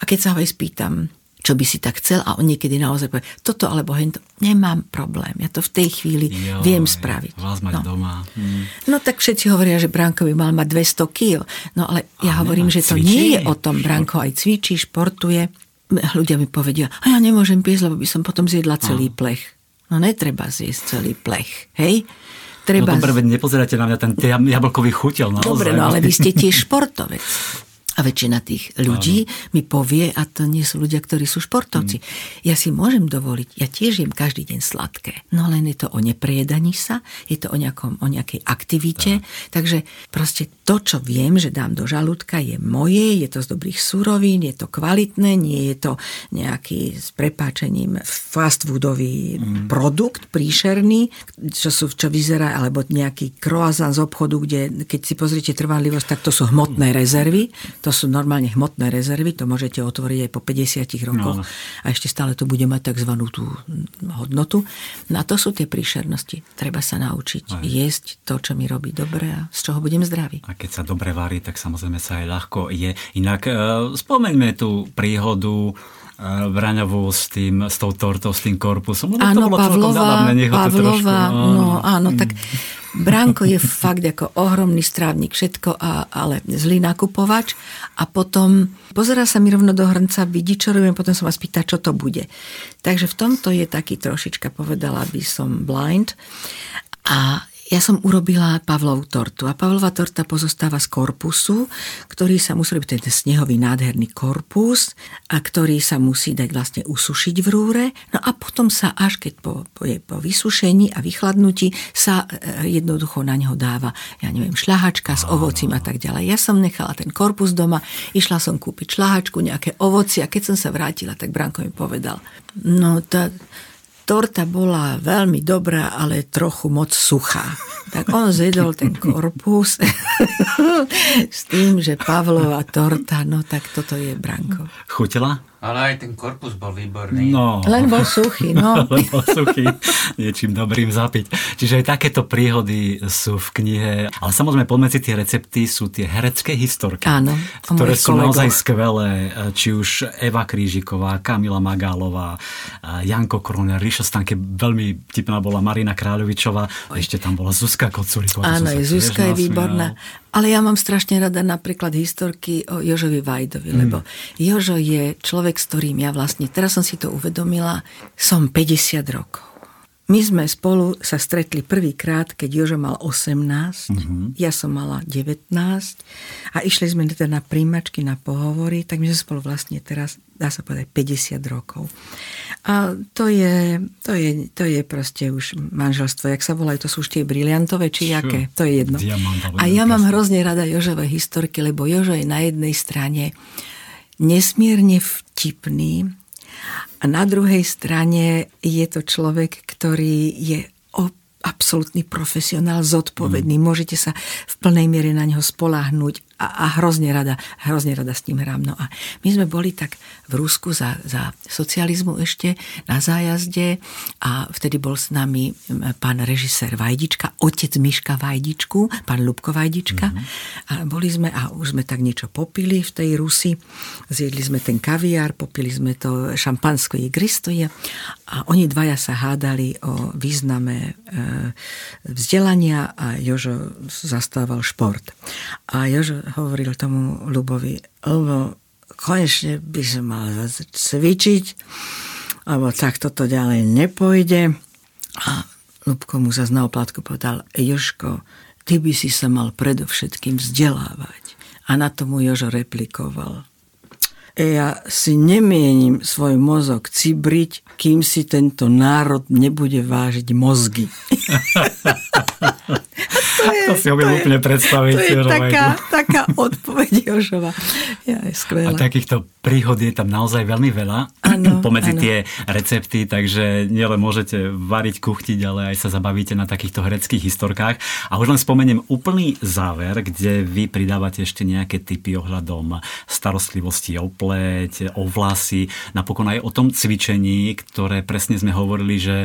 A keď sa ho aj spýtam, čo by si tak chcel a on niekedy naozaj povie, toto alebo hento, nemám problém, ja to v tej chvíli jo, viem spraviť. Vás mať no. doma. Hm. No tak všetci hovoria, že Branko by mal mať 200 kg, no ale ja a hovorím, že to cvičí. nie je o tom, Branko aj cvičí, športuje. Ľudia mi povedia, a ja nemôžem piesť, lebo by som potom zjedla celý a. plech. No netreba zjesť celý plech, hej? Treba... No dobre, nepozerajte na mňa, ten jablkový chuťel naozaj. Dobre, no ale vy ste tiež športovec. A väčšina tých ľudí Áno. mi povie, a to nie sú ľudia, ktorí sú športovci. Mm. Ja si môžem dovoliť, ja tiež jem každý deň sladké. No len je to o nepriedaní sa, je to o, nejakom, o nejakej aktivite. Tak. Takže proste to, čo viem, že dám do žalúdka, je moje, je to z dobrých surovín, je to kvalitné, nie je to nejaký s prepáčením fast foodový mm. produkt príšerný, čo, sú, čo vyzerá, alebo nejaký croissant z obchodu, kde keď si pozrite trvanlivosť, tak to sú hmotné rezervy to sú normálne hmotné rezervy, to môžete otvoriť aj po 50 rokoch no. a ešte stále to bude mať tzv. tú hodnotu. No a to sú tie príšernosti. Treba sa naučiť aj. jesť to, čo mi robí dobre a z čoho budem zdravý. A keď sa dobre varí, tak samozrejme sa aj ľahko je. Inak e, spomeňme tú príhodu v e, Raňovú s, tým, s tou tortou, s tým korpusom. Áno, Pavlova, Pavlova, no áno, tak Branko je fakt ako ohromný strávnik, všetko, a, ale zlý nakupovač. A potom pozera sa mi rovno do hrnca, vidí, čo robím, potom sa ma spýta, čo to bude. Takže v tomto je taký trošička, povedala by som, blind. A ja som urobila Pavlovú tortu a Pavlova torta pozostáva z korpusu, ktorý sa musí robiť ten snehový nádherný korpus a ktorý sa musí dať vlastne usušiť v rúre. No a potom sa až keď po, po, po vysušení a vychladnutí sa e, jednoducho na neho dáva, ja neviem, šľahačka s ovocím a tak ďalej. Ja som nechala ten korpus doma, išla som kúpiť šľahačku, nejaké ovoci a keď som sa vrátila, tak Branko mi povedal, no tá, torta bola veľmi dobrá, ale trochu moc suchá. Tak on zjedol ten korpus s tým, že Pavlova torta, no tak toto je Branko. Chutila? Ale aj ten korpus bol výborný. No. Len bol suchý, no. Len bol suchý, niečím dobrým zapiť. Čiže aj takéto príhody sú v knihe. Ale samozrejme, pomedzi tie recepty sú tie herecké historky. Áno. Ktoré sú kolegov. naozaj skvelé. Či už Eva Krížiková, Kamila Magálová, Janko Kroner, Ríšo Stanke, veľmi tipná bola Marina Kráľovičová, ešte tam bola Zuzka Kocuríková. Áno, Zuzka je výborná. Ale ja mám strašne rada napríklad historky o Jožovi Vajdovi, mm. lebo Jožo je človek, s ktorým ja vlastne, teraz som si to uvedomila, som 50 rokov. My sme spolu sa stretli prvýkrát, keď Jožo mal 18, mm-hmm. ja som mala 19 a išli sme teda na príjmačky, na pohovory, tak my sme spolu vlastne teraz, dá sa povedať, 50 rokov. A to je, to je, to je proste už manželstvo, jak sa volajú, to sú už tie briliantové, či jaké, to je jedno. A ja mám hrozne rada Jožové historky, lebo Jožo je na jednej strane nesmierne vtipný, a na druhej strane je to človek, ktorý je absolútny profesionál, zodpovedný. Mm. Môžete sa v plnej miere na neho spoláhnuť a, a hrozne, rada, hrozne rada s ním hrám. No a my sme boli tak v Rusku za, za socializmu ešte na zájazde a vtedy bol s nami pán režisér Vajdička, otec Miška Vajdičku, pán Lubko Vajdička. Mm-hmm. A boli sme a už sme tak niečo popili v tej Rusi. Zjedli sme ten kaviár, popili sme to šampansko igristoje a oni dvaja sa hádali o význame e, vzdelania a Jožo zastával šport. A Jožo hovoril tomu Lubovi, lebo konečne by som mal cvičiť, alebo tak toto ďalej nepojde. A Lubko mu zase na oplatku povedal, Joško, ty by si sa mal predovšetkým vzdelávať. A na tomu Jožo replikoval. Ja si nemienim svoj mozog cibriť, kým si tento národ nebude vážiť mozgy. to, je, to si ho úplne predstaviť. To je taká, taká odpoveď Jožova. Ja, je skvelá. A takýchto príhod je tam naozaj veľmi veľa ano, pomedzi ano. tie recepty, takže nielen môžete variť, kuchtiť, ale aj sa zabavíte na takýchto hereckých historkách. A už len spomeniem úplný záver, kde vy pridávate ešte nejaké typy ohľadom starostlivosti o pleť, o vlasy, napokon aj o tom cvičení, ktoré presne sme hovorili, že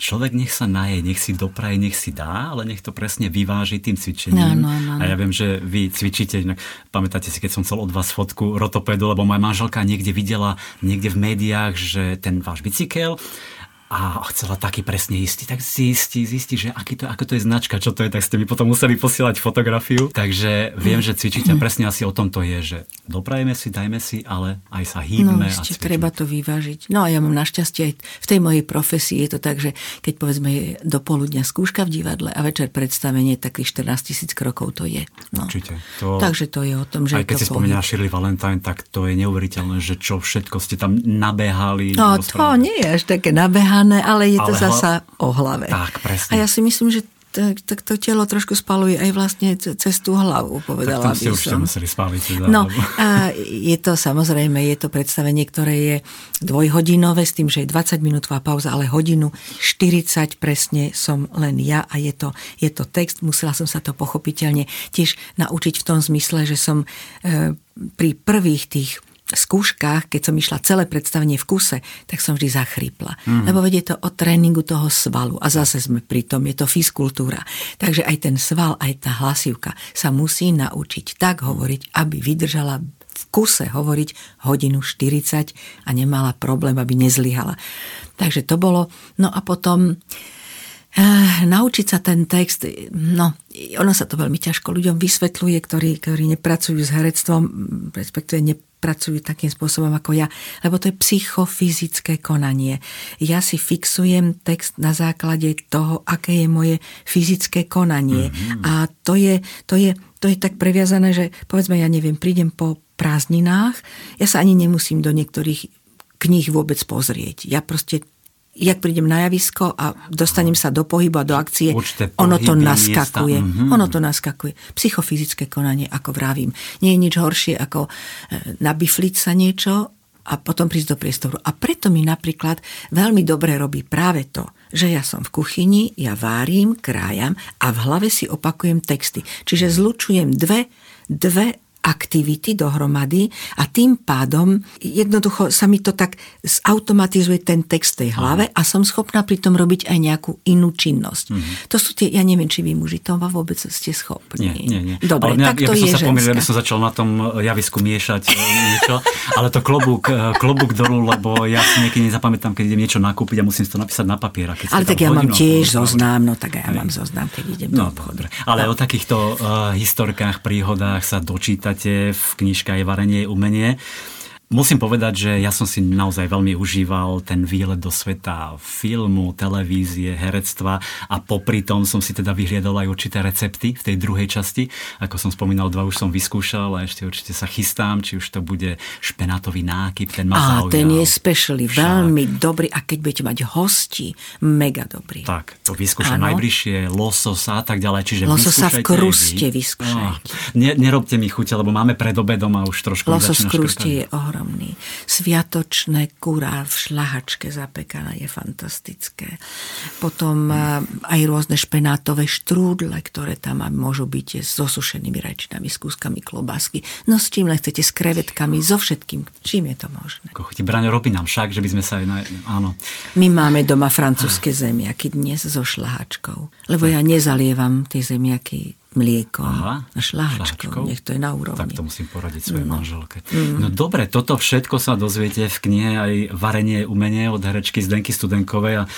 človek nech sa naje, nech si dopraje, nech si dá, ale nech to presne vyváži tým cvičením. No, no, no, a ja viem, že vy cvičíte, pamätáte si, keď som chcel od vás fotku rotopedu, lebo moja manželka niekde videla, niekde v médiách, že ten váš bicykel a chcela taký presne istý, tak zistí, zistí, že aký to, ako to je značka, čo to je, tak ste mi potom museli posielať fotografiu. Takže viem, že cvičíte a presne asi o tom to je, že doprajeme si, dajme si, ale aj sa hýbme no, a ešte cvičme. treba to vyvážiť. No a ja mám našťastie aj v tej mojej profesii je to tak, že keď povedzme je do poludňa skúška v divadle a večer predstavenie, takých 14 tisíc krokov to je. No. Určite. To, Takže to je o tom, že aj keď je si to spomínala. Shirley Valentine, tak to je neuveriteľné, že čo všetko ste tam nabehali. No to nie je až také nabehané, ale je to Ale zasa o hlave. Tak, presne. A ja si myslím, že tak, tak to telo trošku spaluje aj vlastne ce- cez tú hlavu, Tak povedala ste by som. museli spáliť. Teda, No a je to samozrejme, je to predstavenie, ktoré je dvojhodinové s tým, že je 20 minútová pauza, ale hodinu 40 presne som len ja a je to, je to text. Musela som sa to pochopiteľne tiež naučiť v tom zmysle, že som e, pri prvých tých skúškach, keď som išla celé predstavenie v kuse, tak som vždy zachrypla. Mm. Lebo veď je to o tréningu toho svalu a zase sme pri tom, je to fizkultúra. Takže aj ten sval, aj tá hlasivka sa musí naučiť tak hovoriť, aby vydržala v kuse hovoriť hodinu 40 a nemala problém, aby nezlyhala. Takže to bolo. No a potom eh, naučiť sa ten text, no, ono sa to veľmi ťažko ľuďom vysvetľuje, ktorí, ktorí nepracujú s herectvom, respektíve nepracujú takým spôsobom ako ja, lebo to je psychofyzické konanie. Ja si fixujem text na základe toho, aké je moje fyzické konanie. Mm-hmm. A to je, to, je, to je tak previazané, že povedzme, ja neviem, prídem po prázdninách, ja sa ani nemusím do niektorých kníh vôbec pozrieť. Ja proste jak prídem na javisko a dostanem sa do pohybu a do akcie, ono to naskakuje. mhm. Ono to naskakuje. Psychofyzické konanie, ako vravím. Nie je nič horšie, ako e, nabifliť sa niečo a potom prísť do priestoru. A preto mi napríklad veľmi dobre robí práve to, že ja som v kuchyni, ja várim, krájam a v hlave si opakujem texty. Čiže zlučujem dve, dve aktivity dohromady a tým pádom jednoducho sa mi to tak zautomatizuje ten text v tej hlave a som schopná pri tom robiť aj nejakú inú činnosť. Mm-hmm. To sú tie, ja neviem, či vy muži to vôbec ste schopní. Nie, nie, nie. Dobre, ale mňa, tak ja to som je sa pomýlil, aby som začal na tom javisku miešať e, niečo, ale to klobúk, e, klobúk dolu, lebo ja si niekedy nezapamätám, keď idem niečo nakúpiť a musím si to napísať na papier. Keď Ale tak ja mám tiež pol zoznam, no tak ja mám zoznam, keď idem do No, obchodu. dobre. Ale o takýchto uh, historkách, príhodách sa dočítate v knižke aj Varenie je umenie. Musím povedať, že ja som si naozaj veľmi užíval ten výlet do sveta filmu, televízie, herectva a popri tom som si teda vyhliadol aj určité recepty v tej druhej časti. Ako som spomínal, dva už som vyskúšal a ešte určite sa chystám, či už to bude špenátový nákyp, ten ma A zaujal. ten je specially, Však. veľmi dobrý a keď budete mať hosti, mega dobrý. Tak, to vyskúšam Áno. najbližšie, lososa a tak ďalej. Čiže Lososa v kruste vy. vyskúšajte. Ne, nerobte mi chute, lebo máme pred obedom a už trošku Losos v kruste je ohromný. Sviatočné kurá v šlahačke zapekané je fantastické. Potom a, aj rôzne špenátové štrúdle, ktoré tam môžu byť so sušenými rajčinami, s kúskami klobásky. No s čím len chcete, s krevetkami, so všetkým. Čím je to možné? Ako chutí. Braňo, robí nám však, že by sme sa aj... Na... Áno. My máme doma francúzske zemiaky dnes so šlahačkou. Lebo ja nezalievam tie zemiaky mliekom. Aha, a šlahačkou. Nech to je na úrovni. Tak to musím poradiť svojej no. manželke. No dobre, toto všetko sa dozviete v knihe aj Varenie umenie od herečky Zdenky Studenkovej a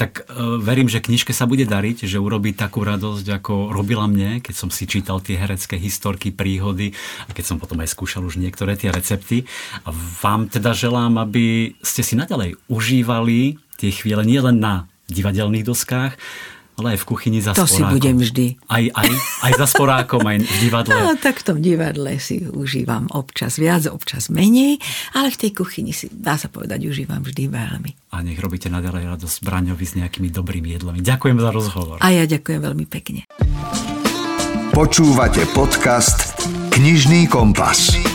tak e, verím, že knižke sa bude dariť, že urobí takú radosť, ako robila mne, keď som si čítal tie herecké historky, príhody a keď som potom aj skúšal už niektoré tie recepty. A vám teda želám, aby ste si naďalej užívali tie chvíle nielen na divadelných doskách, ale aj v kuchyni za To si sporákom. budem vždy. Aj, aj, aj za sporákom, aj v divadle. No, tak v tom divadle si užívam občas viac, občas menej, ale v tej kuchyni si, dá sa povedať, užívam vždy veľmi. A nech robíte naďalej radosť Braňovi s nejakými dobrými jedlami. Ďakujem za rozhovor. A ja ďakujem veľmi pekne. Počúvate podcast Knižný kompas.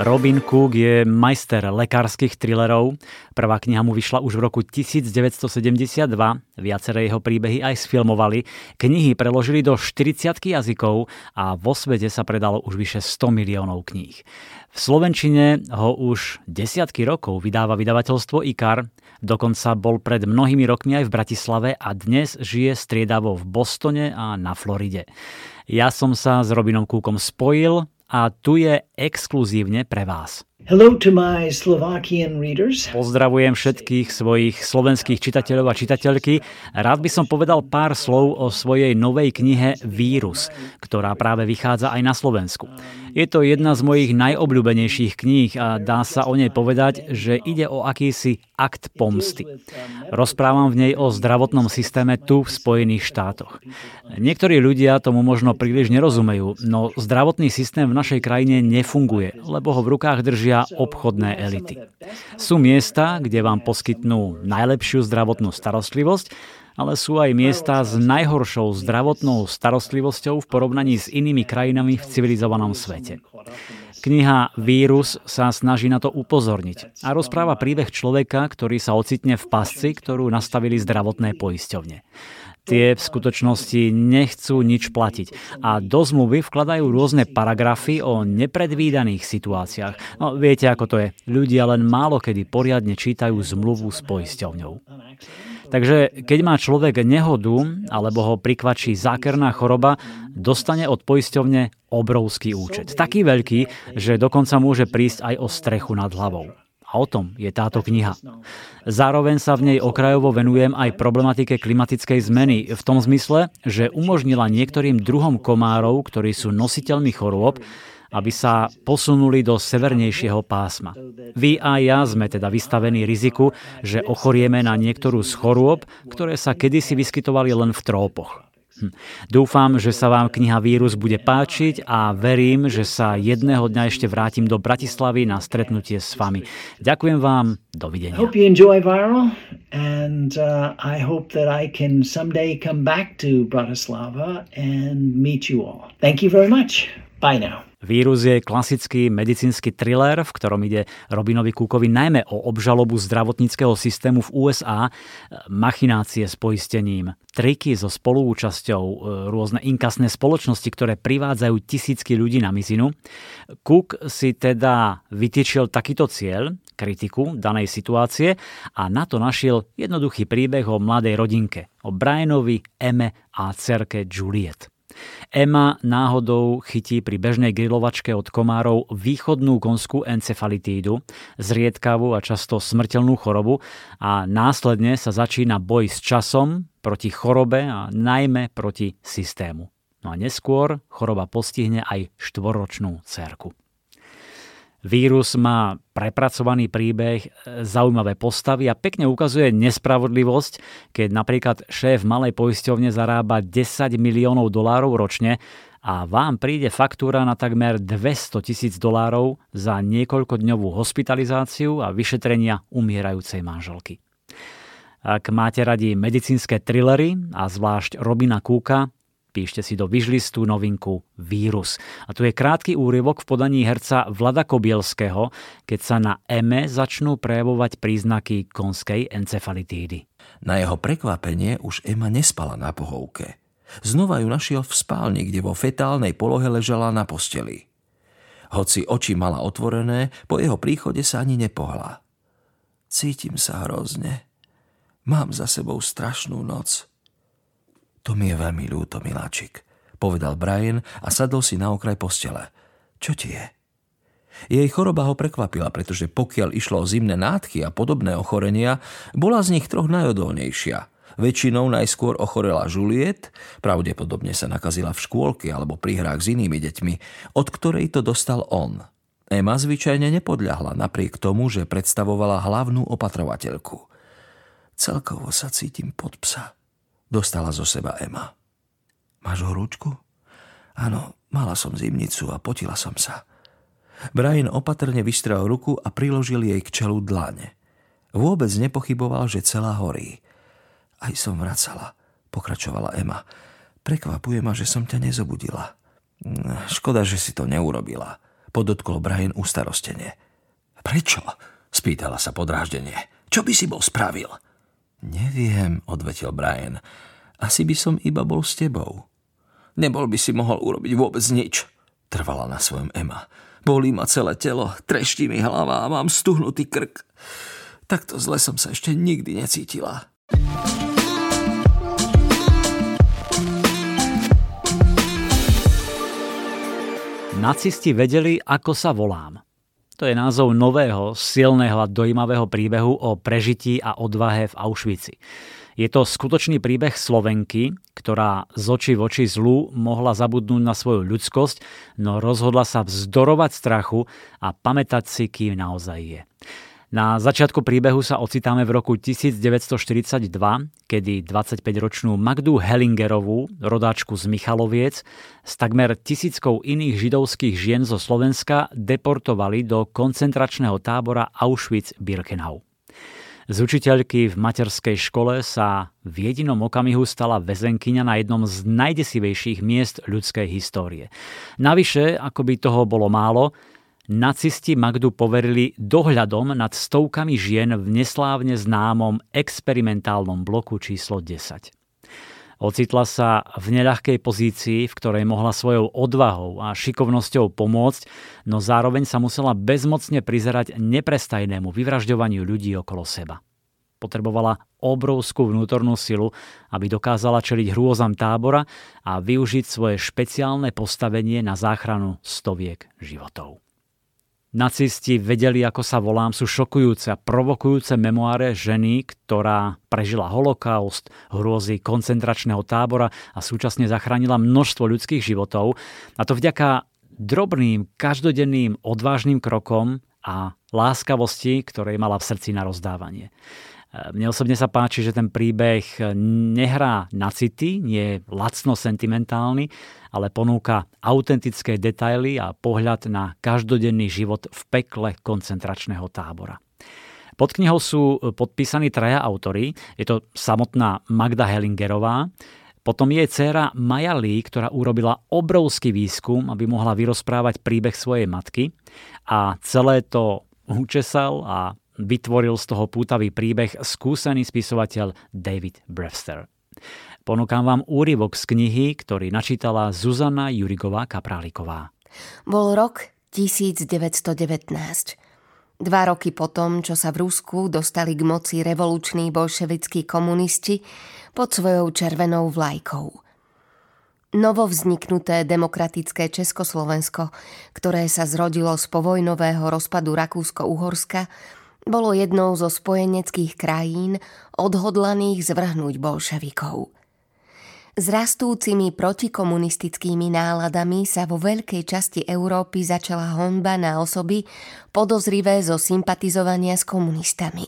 Robin Cook je majster lekárskych thrillerov. Prvá kniha mu vyšla už v roku 1972. Viaceré jeho príbehy aj sfilmovali. Knihy preložili do 40 jazykov a vo svete sa predalo už vyše 100 miliónov kníh. V Slovenčine ho už desiatky rokov vydáva vydavateľstvo IKAR, dokonca bol pred mnohými rokmi aj v Bratislave a dnes žije striedavo v Bostone a na Floride. Ja som sa s Robinom Cookom spojil a tu je exkluzívne pre vás. Hello to my Slovakian readers. Pozdravujem všetkých svojich slovenských čitateľov a čitateľky. Rád by som povedal pár slov o svojej novej knihe Vírus, ktorá práve vychádza aj na Slovensku. Je to jedna z mojich najobľúbenejších kníh a dá sa o nej povedať, že ide o akýsi akt pomsty. Rozprávam v nej o zdravotnom systéme tu v Spojených štátoch. Niektorí ľudia tomu možno príliš nerozumejú, no zdravotný systém v našej krajine nefunguje, lebo ho v rukách držia obchodné elity. Sú miesta, kde vám poskytnú najlepšiu zdravotnú starostlivosť, ale sú aj miesta s najhoršou zdravotnou starostlivosťou v porovnaní s inými krajinami v civilizovanom svete. Kniha Vírus sa snaží na to upozorniť a rozpráva príbeh človeka, ktorý sa ocitne v pasci, ktorú nastavili zdravotné poisťovne tie v skutočnosti nechcú nič platiť. A do zmluvy vkladajú rôzne paragrafy o nepredvídaných situáciách. No viete, ako to je. Ľudia len málo kedy poriadne čítajú zmluvu s poisťovňou. Takže keď má človek nehodu alebo ho prikvačí zákerná choroba, dostane od poisťovne obrovský účet. Taký veľký, že dokonca môže prísť aj o strechu nad hlavou. A o tom je táto kniha. Zároveň sa v nej okrajovo venujem aj problematike klimatickej zmeny v tom zmysle, že umožnila niektorým druhom komárov, ktorí sú nositeľmi chorôb, aby sa posunuli do severnejšieho pásma. Vy a ja sme teda vystavení riziku, že ochorieme na niektorú z chorôb, ktoré sa kedysi vyskytovali len v trópoch. Hm. Dúfam, že sa vám kniha Vírus bude páčiť a verím, že sa jedného dňa ešte vrátim do Bratislavy na stretnutie s vami. Ďakujem vám, dovidenia. Uh. Thank you very much. Bye now. Vírus je klasický medicínsky thriller, v ktorom ide Robinovi Cookovi najmä o obžalobu zdravotníckého systému v USA, machinácie s poistením, triky so spoluúčasťou, e, rôzne inkasné spoločnosti, ktoré privádzajú tisícky ľudí na mizinu. Cook si teda vytýčil takýto cieľ, kritiku danej situácie a na to našiel jednoduchý príbeh o mladej rodinke, o Brianovi, Eme a cerke Juliet. Ema náhodou chytí pri bežnej grilovačke od komárov východnú konskú encefalitídu, zriedkavú a často smrteľnú chorobu a následne sa začína boj s časom proti chorobe a najmä proti systému. No a neskôr choroba postihne aj štvoročnú cerku. Vírus má prepracovaný príbeh, zaujímavé postavy a pekne ukazuje nespravodlivosť, keď napríklad šéf malej poisťovne zarába 10 miliónov dolárov ročne a vám príde faktúra na takmer 200 tisíc dolárov za niekoľkodňovú hospitalizáciu a vyšetrenia umierajúcej manželky. Ak máte radi medicínske trillery a zvlášť Robina Kúka, Píšte si do vyžlistu novinku Vírus. A tu je krátky úryvok v podaní herca Vlada Kobielského, keď sa na EME začnú prejavovať príznaky konskej encefalitídy. Na jeho prekvapenie už Ema nespala na pohovke. Znova ju našiel v spálni, kde vo fetálnej polohe ležala na posteli. Hoci oči mala otvorené, po jeho príchode sa ani nepohla. Cítim sa hrozne. Mám za sebou strašnú noc. To mi je veľmi ľúto, miláčik, povedal Brian a sadol si na okraj postele. Čo ti je? Jej choroba ho prekvapila, pretože pokiaľ išlo o zimné nádchy a podobné ochorenia, bola z nich troch najodolnejšia. Väčšinou najskôr ochorela Juliet, pravdepodobne sa nakazila v škôlke alebo pri hrách s inými deťmi, od ktorej to dostal on. Emma zvyčajne nepodľahla napriek tomu, že predstavovala hlavnú opatrovateľku. Celkovo sa cítim pod psa. Dostala zo seba Ema. Máš horúčku? Áno, mala som zimnicu a potila som sa. Brian opatrne vystrel ruku a priložil jej k čelu dlane. Vôbec nepochyboval, že celá horí. Aj som vracala, pokračovala Ema. Prekvapuje ma, že som ťa nezobudila. Škoda, že si to neurobila, podotkol Brian ustarostene. Prečo? spýtala sa podráždenie. Čo by si bol spravil? Neviem, odvetil Brian. Asi by som iba bol s tebou. Nebol by si mohol urobiť vôbec nič, trvala na svojom Emma. Bolí ma celé telo, treští mi hlava a mám stuhnutý krk. Takto zle som sa ešte nikdy necítila. Nacisti vedeli, ako sa volám. To je názov nového, silného a dojímavého príbehu o prežití a odvahe v Auschwitzi. Je to skutočný príbeh Slovenky, ktorá z očí v oči zlu mohla zabudnúť na svoju ľudskosť, no rozhodla sa vzdorovať strachu a pamätať si, kým naozaj je. Na začiatku príbehu sa ocitáme v roku 1942, kedy 25-ročnú Magdu Hellingerovú, rodáčku z Michaloviec, s takmer tisíckou iných židovských žien zo Slovenska deportovali do koncentračného tábora Auschwitz-Birkenau. Z učiteľky v materskej škole sa v jedinom okamihu stala väzenkyňa na jednom z najdesivejších miest ľudskej histórie. Navyše, ako by toho bolo málo, nacisti Magdu poverili dohľadom nad stovkami žien v neslávne známom experimentálnom bloku číslo 10. Ocitla sa v neľahkej pozícii, v ktorej mohla svojou odvahou a šikovnosťou pomôcť, no zároveň sa musela bezmocne prizerať neprestajnému vyvražďovaniu ľudí okolo seba. Potrebovala obrovskú vnútornú silu, aby dokázala čeliť hrôzam tábora a využiť svoje špeciálne postavenie na záchranu stoviek životov. Nacisti vedeli, ako sa volám, sú šokujúce a provokujúce memoáre ženy, ktorá prežila holokaust, hrôzy koncentračného tábora a súčasne zachránila množstvo ľudských životov. A to vďaka drobným, každodenným, odvážnym krokom a láskavosti, ktorej mala v srdci na rozdávanie. Mne osobne sa páči, že ten príbeh nehrá na city, nie je lacno sentimentálny, ale ponúka autentické detaily a pohľad na každodenný život v pekle koncentračného tábora. Pod knihou sú podpísaní traja autory. Je to samotná Magda Hellingerová, potom jej dcéra Maja Lee, ktorá urobila obrovský výskum, aby mohla vyrozprávať príbeh svojej matky a celé to učesal a vytvoril z toho pútavý príbeh skúsený spisovateľ David Brewster. Ponúkam vám úryvok z knihy, ktorý načítala Zuzana Jurigová Kapráliková. Bol rok 1919. Dva roky potom, čo sa v Rusku dostali k moci revoluční bolševickí komunisti pod svojou červenou vlajkou. Novo vzniknuté demokratické Československo, ktoré sa zrodilo z povojnového rozpadu Rakúsko-Uhorska, bolo jednou zo spojeneckých krajín odhodlaných zvrhnúť bolševikov. S rastúcimi protikomunistickými náladami sa vo veľkej časti Európy začala honba na osoby podozrivé zo sympatizovania s komunistami.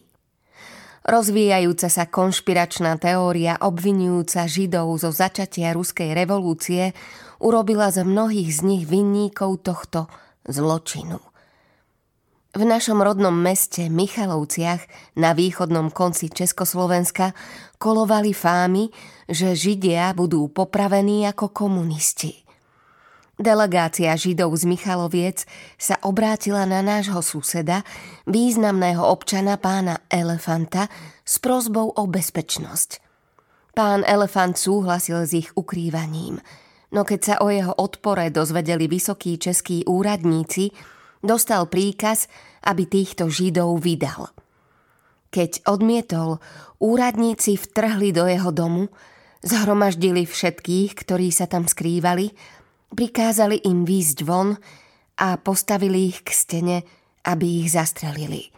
Rozvíjajúca sa konšpiračná teória obvinujúca Židov zo začatia ruskej revolúcie urobila z mnohých z nich vinníkov tohto zločinu. V našom rodnom meste Michalovciach na východnom konci Československa kolovali fámy, že Židia budú popravení ako komunisti. Delegácia Židov z Michaloviec sa obrátila na nášho suseda, významného občana pána Elefanta, s prozbou o bezpečnosť. Pán Elefant súhlasil s ich ukrývaním, no keď sa o jeho odpore dozvedeli vysokí českí úradníci, dostal príkaz, aby týchto Židov vydal. Keď odmietol, úradníci vtrhli do jeho domu, zhromaždili všetkých, ktorí sa tam skrývali, prikázali im výjsť von a postavili ich k stene, aby ich zastrelili.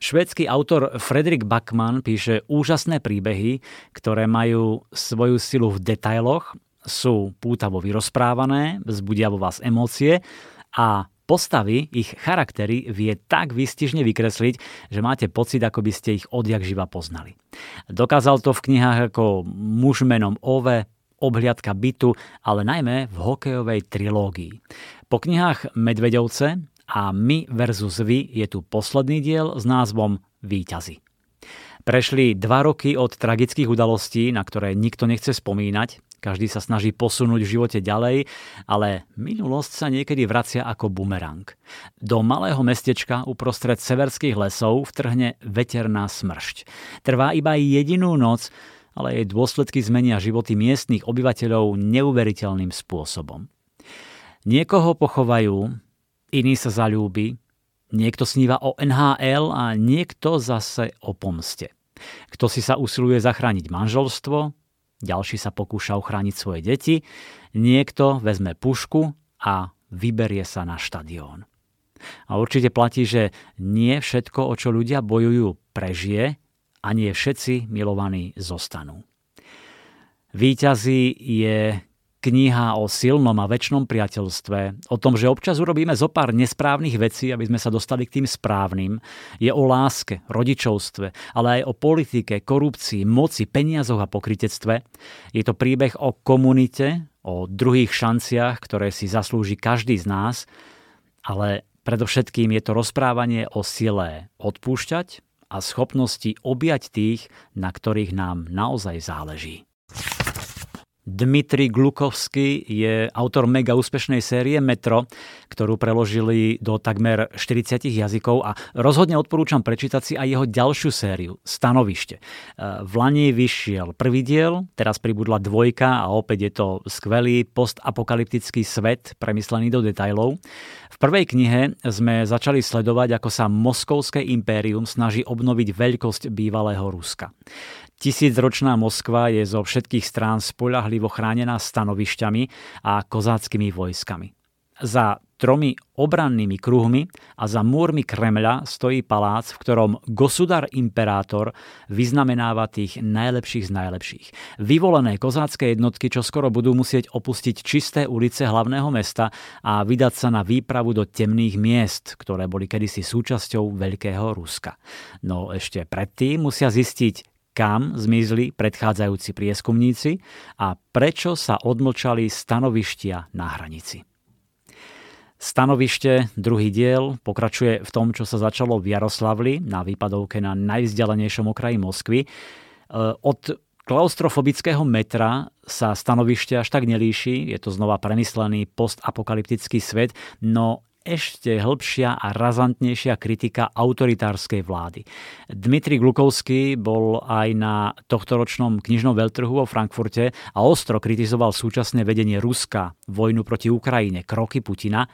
Švédsky autor Fredrik Backman píše úžasné príbehy, ktoré majú svoju silu v detailoch, sú pútavo vyrozprávané, vzbudia vo vás emócie a postavy, ich charaktery vie tak výstižne vykresliť, že máte pocit, ako by ste ich odjak živa poznali. Dokázal to v knihách ako Muž menom Ove, Obhliadka bytu, ale najmä v hokejovej trilógii. Po knihách Medvedovce a My versus Vy je tu posledný diel s názvom Výťazy. Prešli dva roky od tragických udalostí, na ktoré nikto nechce spomínať, každý sa snaží posunúť v živote ďalej, ale minulosť sa niekedy vracia ako bumerang. Do malého mestečka uprostred severských lesov vtrhne veterná smršť. Trvá iba jedinú noc, ale jej dôsledky zmenia životy miestnych obyvateľov neuveriteľným spôsobom. Niekoho pochovajú, iný sa zalúbi, niekto sníva o NHL a niekto zase o pomste. Kto si sa usiluje zachrániť manželstvo, ďalší sa pokúša ochrániť svoje deti, niekto vezme pušku a vyberie sa na štadión. A určite platí, že nie všetko, o čo ľudia bojujú, prežije a nie všetci milovaní zostanú. Výťazí je kniha o silnom a väčšnom priateľstve, o tom, že občas urobíme zo pár nesprávnych vecí, aby sme sa dostali k tým správnym, je o láske, rodičovstve, ale aj o politike, korupcii, moci, peniazoch a pokritectve. Je to príbeh o komunite, o druhých šanciach, ktoré si zaslúži každý z nás, ale predovšetkým je to rozprávanie o sile odpúšťať a schopnosti objať tých, na ktorých nám naozaj záleží. Dmitri Glukovský je autor mega úspešnej série Metro, ktorú preložili do takmer 40 jazykov a rozhodne odporúčam prečítať si aj jeho ďalšiu sériu Stanovište. E, v Lani vyšiel prvý diel, teraz pribudla dvojka a opäť je to skvelý postapokalyptický svet premyslený do detajlov. V prvej knihe sme začali sledovať, ako sa Moskovské impérium snaží obnoviť veľkosť bývalého Ruska. Tisícročná Moskva je zo všetkých strán spoľahlivo chránená stanovišťami a kozáckými vojskami. Za tromi obrannými kruhmi a za múrmi Kremľa stojí palác, v ktorom gosudar imperátor vyznamenáva tých najlepších z najlepších. Vyvolené kozácké jednotky čo skoro budú musieť opustiť čisté ulice hlavného mesta a vydať sa na výpravu do temných miest, ktoré boli kedysi súčasťou Veľkého Ruska. No ešte predtým musia zistiť, kam zmizli predchádzajúci prieskumníci a prečo sa odmlčali stanovištia na hranici. Stanovište, druhý diel, pokračuje v tom, čo sa začalo v Jaroslavli na výpadovke na najvzdialenejšom okraji Moskvy. E, od klaustrofobického metra sa stanovište až tak nelíši, je to znova premyslený postapokalyptický svet, no ešte hĺbšia a razantnejšia kritika autoritárskej vlády. Dmitri Glukovský bol aj na tohtoročnom knižnom veľtrhu vo Frankfurte a ostro kritizoval súčasné vedenie Ruska, vojnu proti Ukrajine, kroky Putina.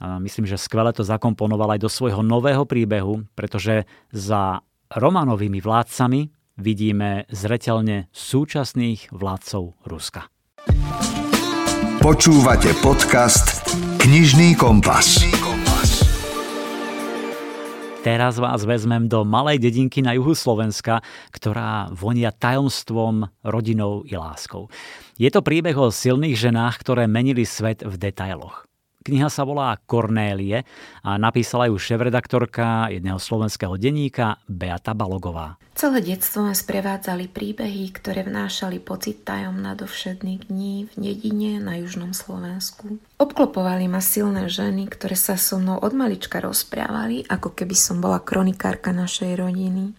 A myslím, že skvele to zakomponoval aj do svojho nového príbehu, pretože za Romanovými vládcami vidíme zreteľne súčasných vládcov Ruska. Počúvate podcast Knižný kompas. Teraz vás vezmem do malej dedinky na juhu Slovenska, ktorá vonia tajomstvom, rodinou i láskou. Je to príbeh o silných ženách, ktoré menili svet v detailoch. Kniha sa volá Kornélie a napísala ju šéf-redaktorka jedného slovenského denníka Beata Balogová. Celé detstvo ma sprevádzali príbehy, ktoré vnášali pocit tajom nadovšedných dní v dedine na južnom Slovensku. Obklopovali ma silné ženy, ktoré sa so mnou od malička rozprávali, ako keby som bola kronikárka našej rodiny.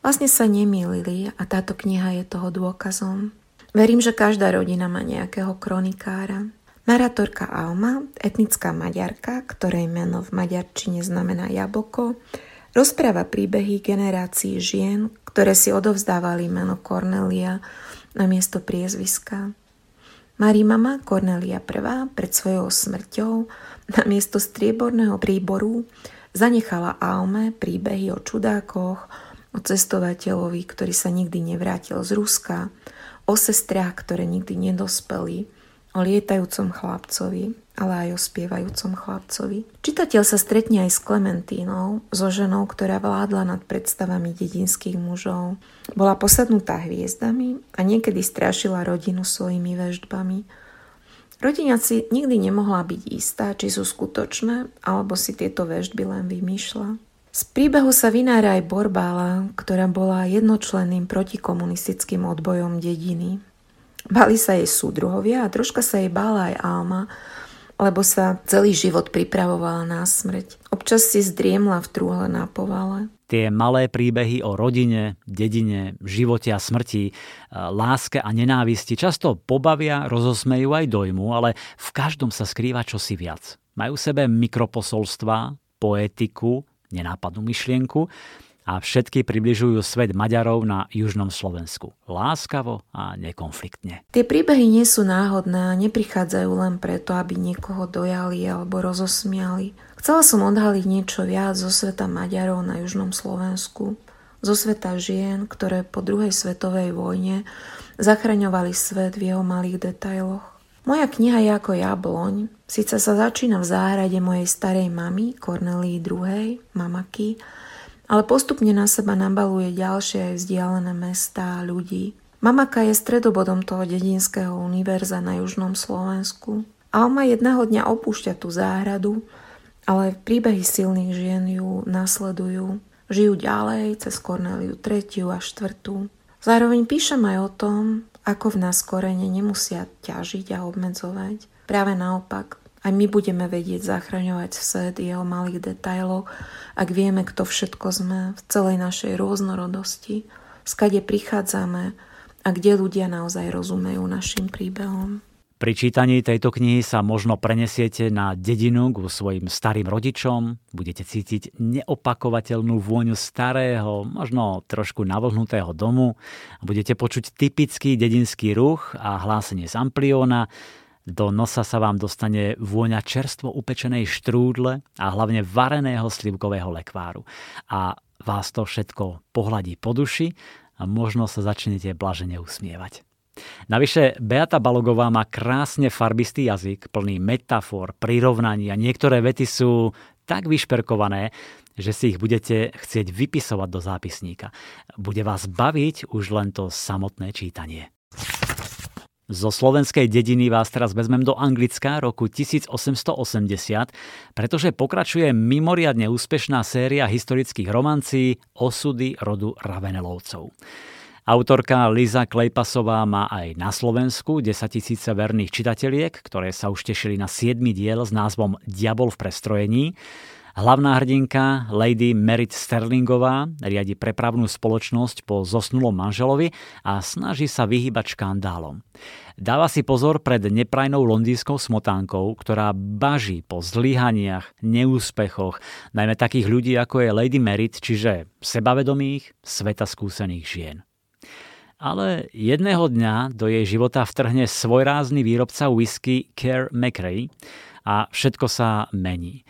Vlastne sa nemýlili a táto kniha je toho dôkazom. Verím, že každá rodina má nejakého kronikára. Narátorka Alma, etnická maďarka, ktorej meno v maďarčine znamená jablko, rozpráva príbehy generácií žien, ktoré si odovzdávali meno Cornelia na miesto priezviska. Marí mama Cornelia I pred svojou smrťou na miesto strieborného príboru zanechala Alme príbehy o čudákoch, o cestovateľovi, ktorý sa nikdy nevrátil z Ruska, o sestrách, ktoré nikdy nedospeli, o lietajúcom chlapcovi, ale aj o spievajúcom chlapcovi. Čitateľ sa stretne aj s Klementínou, so ženou, ktorá vládla nad predstavami dedinských mužov. Bola posadnutá hviezdami a niekedy strašila rodinu svojimi veždbami. Rodina si nikdy nemohla byť istá, či sú skutočné, alebo si tieto vežby len vymýšľa. Z príbehu sa vynára aj Borbála, ktorá bola jednočlenným protikomunistickým odbojom dediny. Bali sa jej súdruhovia a troška sa jej bála aj Alma, lebo sa celý život pripravovala na smrť. Občas si zdriemla v trúhle na povale. Tie malé príbehy o rodine, dedine, živote a smrti, e, láske a nenávisti často pobavia, rozosmejú aj dojmu, ale v každom sa skrýva čosi viac. Majú v sebe mikroposolstva, poetiku, nenápadnú myšlienku a všetky približujú svet Maďarov na južnom Slovensku. Láskavo a nekonfliktne. Tie príbehy nie sú náhodné a neprichádzajú len preto, aby niekoho dojali alebo rozosmiali. Chcela som odhaliť niečo viac zo sveta Maďarov na južnom Slovensku, zo sveta žien, ktoré po druhej svetovej vojne zachraňovali svet v jeho malých detailoch. Moja kniha je ako jabloň, Sice sa začína v záhrade mojej starej mamy, Cornelii II, mamaky, ale postupne na seba nabaluje ďalšie vzdialené mesta a ľudí. Mamaka je stredobodom toho dedinského univerza na južnom Slovensku. Alma jedného dňa opúšťa tú záhradu, ale príbehy silných žien ju nasledujú. Žijú ďalej cez Corneliu 3. a 4. Zároveň píšem aj o tom, ako v nás korene nemusia ťažiť a obmedzovať. Práve naopak, aj my budeme vedieť zachraňovať svet jeho malých detajlov, ak vieme, kto všetko sme v celej našej rôznorodosti, skade prichádzame a kde ľudia naozaj rozumejú našim príbehom. Pri čítaní tejto knihy sa možno prenesiete na dedinu k svojim starým rodičom, budete cítiť neopakovateľnú vôňu starého, možno trošku navlhnutého domu, budete počuť typický dedinský ruch a hlásenie z amplióna, do nosa sa vám dostane vôňa čerstvo upečenej štrúdle a hlavne vareného slivkového lekváru. A vás to všetko pohľadí po duši a možno sa začnete blažene usmievať. Navyše Beata Balogová má krásne farbistý jazyk, plný metafor, prirovnaní a niektoré vety sú tak vyšperkované, že si ich budete chcieť vypisovať do zápisníka. Bude vás baviť už len to samotné čítanie. Zo slovenskej dediny vás teraz vezmem do Anglicka roku 1880, pretože pokračuje mimoriadne úspešná séria historických romancí Osudy rodu Ravenelovcov. Autorka Liza Klejpasová má aj na Slovensku 10 tisíce verných čitateľiek, ktoré sa už tešili na 7 diel s názvom Diabol v prestrojení. Hlavná hrdinka Lady Merit Sterlingová riadi prepravnú spoločnosť po zosnulom manželovi a snaží sa vyhybať škandálom. Dáva si pozor pred neprajnou londýnskou smotánkou, ktorá baží po zlyhaniach, neúspechoch, najmä takých ľudí ako je Lady Merit, čiže sebavedomých, sveta skúsených žien. Ale jedného dňa do jej života vtrhne svojrázny výrobca whisky Care McRae a všetko sa mení.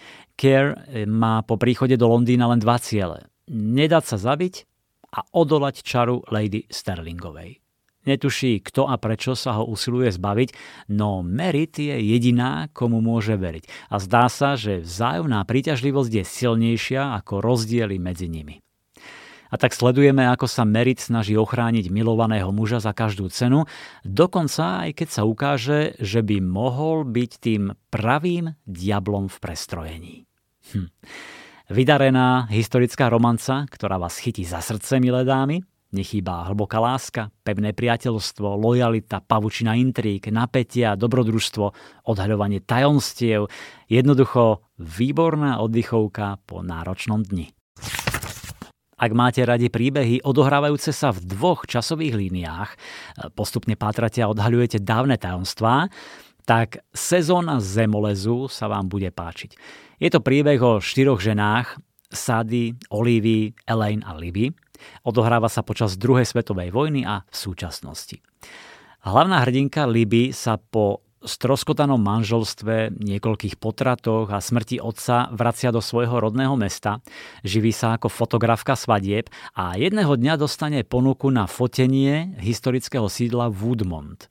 Care eh, má po príchode do Londýna len dva ciele. Nedať sa zabiť a odolať čaru Lady Sterlingovej. Netuší, kto a prečo sa ho usiluje zbaviť, no Merit je jediná, komu môže veriť. A zdá sa, že vzájomná príťažlivosť je silnejšia ako rozdiely medzi nimi. A tak sledujeme, ako sa Merit snaží ochrániť milovaného muža za každú cenu, dokonca aj keď sa ukáže, že by mohol byť tým pravým diablom v prestrojení. Hm. Vydarená historická romanca, ktorá vás chytí za srdce, milé dámy, Nechýba hlboká láska, pevné priateľstvo, lojalita, pavučina intrík, napätia, dobrodružstvo, odhaľovanie tajomstiev. Jednoducho výborná oddychovka po náročnom dni. Ak máte radi príbehy odohrávajúce sa v dvoch časových líniách, postupne pátrate a odhaľujete dávne tajomstvá, tak sezóna Zemolezu sa vám bude páčiť. Je to príbeh o štyroch ženách, Sady, Olivy, Elaine a Libby. Odohráva sa počas druhej svetovej vojny a v súčasnosti. Hlavná hrdinka Libby sa po stroskotanom manželstve, niekoľkých potratoch a smrti otca vracia do svojho rodného mesta, živí sa ako fotografka svadieb a jedného dňa dostane ponuku na fotenie historického sídla Woodmont.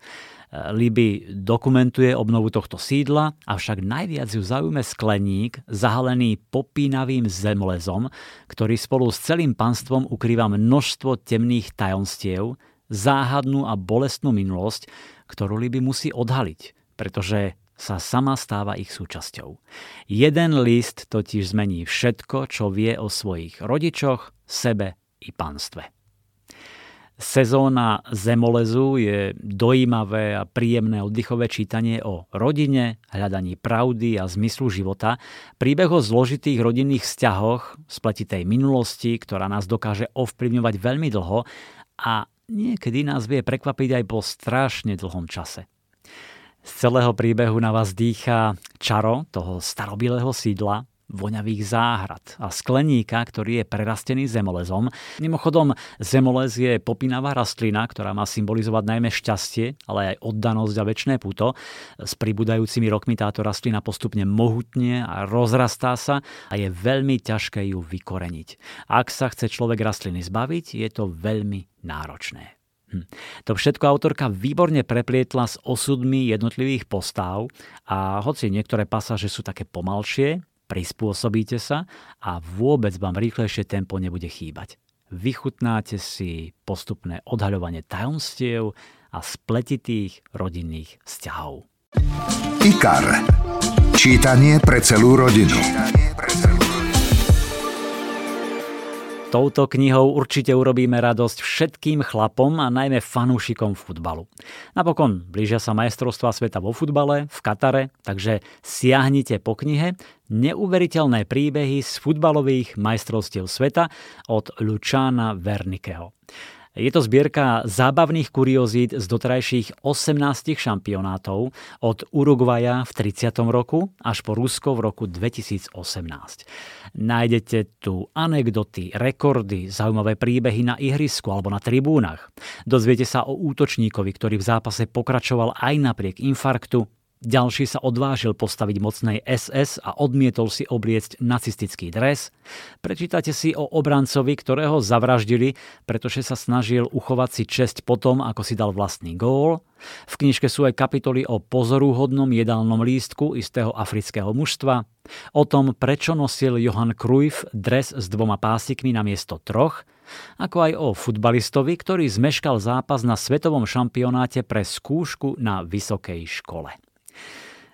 Libby dokumentuje obnovu tohto sídla, avšak najviac ju zaujme skleník zahalený popínavým zemlezom, ktorý spolu s celým panstvom ukrýva množstvo temných tajomstiev, záhadnú a bolestnú minulosť, ktorú Libby musí odhaliť, pretože sa sama stáva ich súčasťou. Jeden list totiž zmení všetko, čo vie o svojich rodičoch, sebe i panstve. Sezóna Zemolezu je dojímavé a príjemné oddychové čítanie o rodine, hľadaní pravdy a zmyslu života, príbeh o zložitých rodinných vzťahoch, spletitej minulosti, ktorá nás dokáže ovplyvňovať veľmi dlho a niekedy nás vie prekvapiť aj po strašne dlhom čase. Z celého príbehu na vás dýcha čaro toho starobilého sídla, voňavých záhrad a skleníka, ktorý je prerastený zemolezom. Mimochodom, zemolez je popínavá rastlina, ktorá má symbolizovať najmä šťastie, ale aj oddanosť a väčšie puto. S pribúdajúcimi rokmi táto rastlina postupne mohutne a rozrastá sa a je veľmi ťažké ju vykoreniť. Ak sa chce človek rastliny zbaviť, je to veľmi náročné. Hm. To všetko autorka výborne preplietla s osudmi jednotlivých postáv a hoci niektoré pasáže sú také pomalšie, prispôsobíte sa a vôbec vám rýchlejšie tempo nebude chýbať. Vychutnáte si postupné odhaľovanie tajomstiev a spletitých rodinných vzťahov. IKAR. Čítanie pre celú rodinu. Touto knihou určite urobíme radosť všetkým chlapom a najmä fanúšikom futbalu. Napokon blížia sa majstrovstvá sveta vo futbale v Katare, takže siahnite po knihe Neuveriteľné príbehy z futbalových majstrovstiev sveta od Lučána Vernikeho. Je to zbierka zábavných kuriozít z doterajších 18 šampionátov od Uruguaja v 30. roku až po Rusko v roku 2018. Nájdete tu anekdoty, rekordy, zaujímavé príbehy na ihrisku alebo na tribúnach. Dozviete sa o útočníkovi, ktorý v zápase pokračoval aj napriek infarktu, ďalší sa odvážil postaviť mocnej SS a odmietol si obliecť nacistický dres. Prečítate si o obrancovi, ktorého zavraždili, pretože sa snažil uchovať si česť potom, ako si dal vlastný gól. V knižke sú aj kapitoly o pozorúhodnom jedálnom lístku istého afrického mužstva, o tom, prečo nosil Johan Cruyff dres s dvoma pásikmi na miesto troch, ako aj o futbalistovi, ktorý zmeškal zápas na svetovom šampionáte pre skúšku na vysokej škole.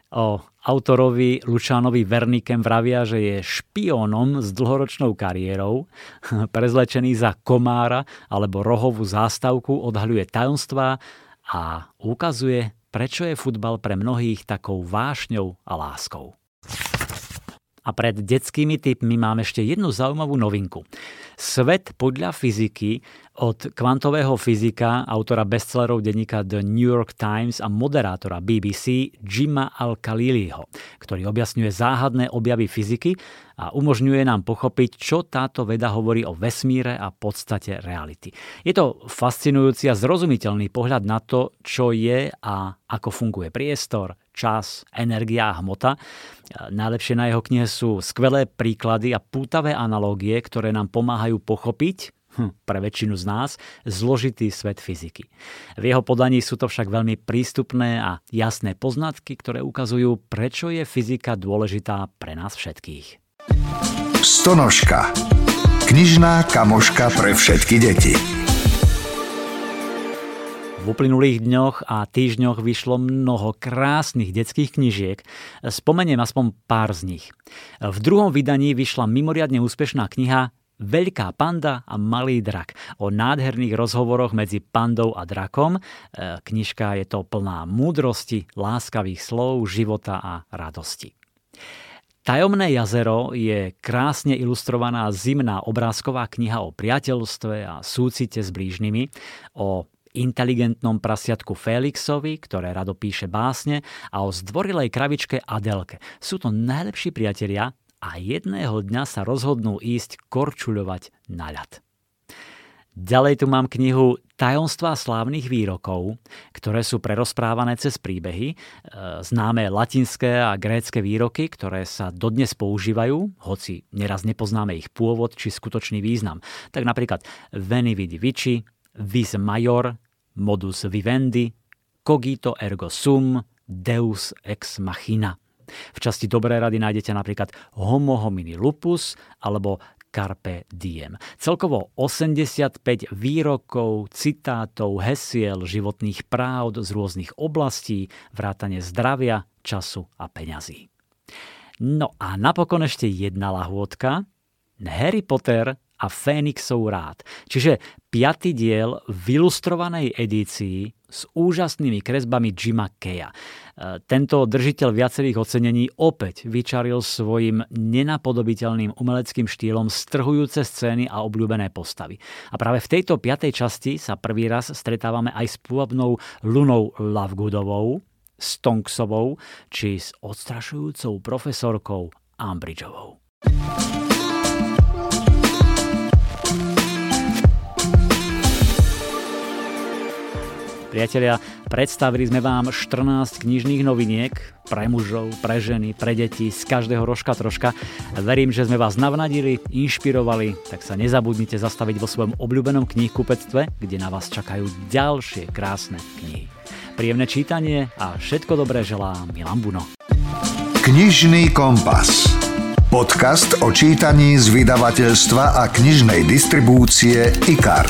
O autorovi Lučánovi Vernikem vravia, že je špiónom s dlhoročnou kariérou, prezlečený za komára alebo rohovú zástavku, odhaľuje tajomstvá a ukazuje, prečo je futbal pre mnohých takou vášňou a láskou. A pred detskými typmi mám ešte jednu zaujímavú novinku. Svet podľa fyziky od kvantového fyzika, autora bestsellerov denníka The New York Times a moderátora BBC Jima Al-Khaliliho, ktorý objasňuje záhadné objavy fyziky a umožňuje nám pochopiť, čo táto veda hovorí o vesmíre a podstate reality. Je to fascinujúci a zrozumiteľný pohľad na to, čo je a ako funguje priestor, čas, energia a hmota. Najlepšie na jeho knihe sú skvelé príklady a pútavé analógie, ktoré nám pomáhajú pochopiť, hm, pre väčšinu z nás, zložitý svet fyziky. V jeho podaní sú to však veľmi prístupné a jasné poznatky, ktoré ukazujú, prečo je fyzika dôležitá pre nás všetkých. Stonožka. Knižná kamoška pre všetky deti. V uplynulých dňoch a týždňoch vyšlo mnoho krásnych detských knižiek. Spomeniem aspoň pár z nich. V druhom vydaní vyšla mimoriadne úspešná kniha Veľká panda a malý drak o nádherných rozhovoroch medzi pandou a drakom. E, knižka je to plná múdrosti, láskavých slov, života a radosti. Tajomné jazero je krásne ilustrovaná zimná obrázková kniha o priateľstve a súcite s blížnymi, o inteligentnom prasiatku Felixovi, ktoré rado píše básne, a o zdvorilej kravičke Adelke. Sú to najlepší priatelia a jedného dňa sa rozhodnú ísť korčuľovať na ľad. Ďalej tu mám knihu Tajomstvá slávnych výrokov, ktoré sú prerozprávané cez príbehy, e, známe latinské a grécké výroky, ktoré sa dodnes používajú, hoci neraz nepoznáme ich pôvod či skutočný význam. Tak napríklad veni vidi vici, vis major, modus vivendi, cogito ergo sum, deus ex machina – v časti Dobré rady nájdete napríklad Homo homini lupus alebo Carpe diem. Celkovo 85 výrokov, citátov, hesiel, životných práv z rôznych oblastí, vrátane zdravia, času a peňazí. No a napokon ešte jedna lahôdka. Harry Potter a Fénixov rád. Čiže piatý diel v ilustrovanej edícii s úžasnými kresbami Jima Keja. E, tento držiteľ viacerých ocenení opäť vyčaril svojim nenapodobiteľným umeleckým štýlom strhujúce scény a obľúbené postavy. A práve v tejto piatej časti sa prvý raz stretávame aj s pôvabnou Lunou Lovegoodovou, Stonksovou či s odstrašujúcou profesorkou Ambridgeovou. Priatelia, Predstavili sme vám 14 knižných noviniek pre mužov, pre ženy, pre deti, z každého rožka troška. Verím, že sme vás navnadili, inšpirovali, tak sa nezabudnite zastaviť vo svojom obľúbenom knihkupectve, kde na vás čakajú ďalšie krásne knihy. Príjemné čítanie a všetko dobré želá Milan Buno. Knižný kompas. Podcast o čítaní z vydavateľstva a knižnej distribúcie IKAR.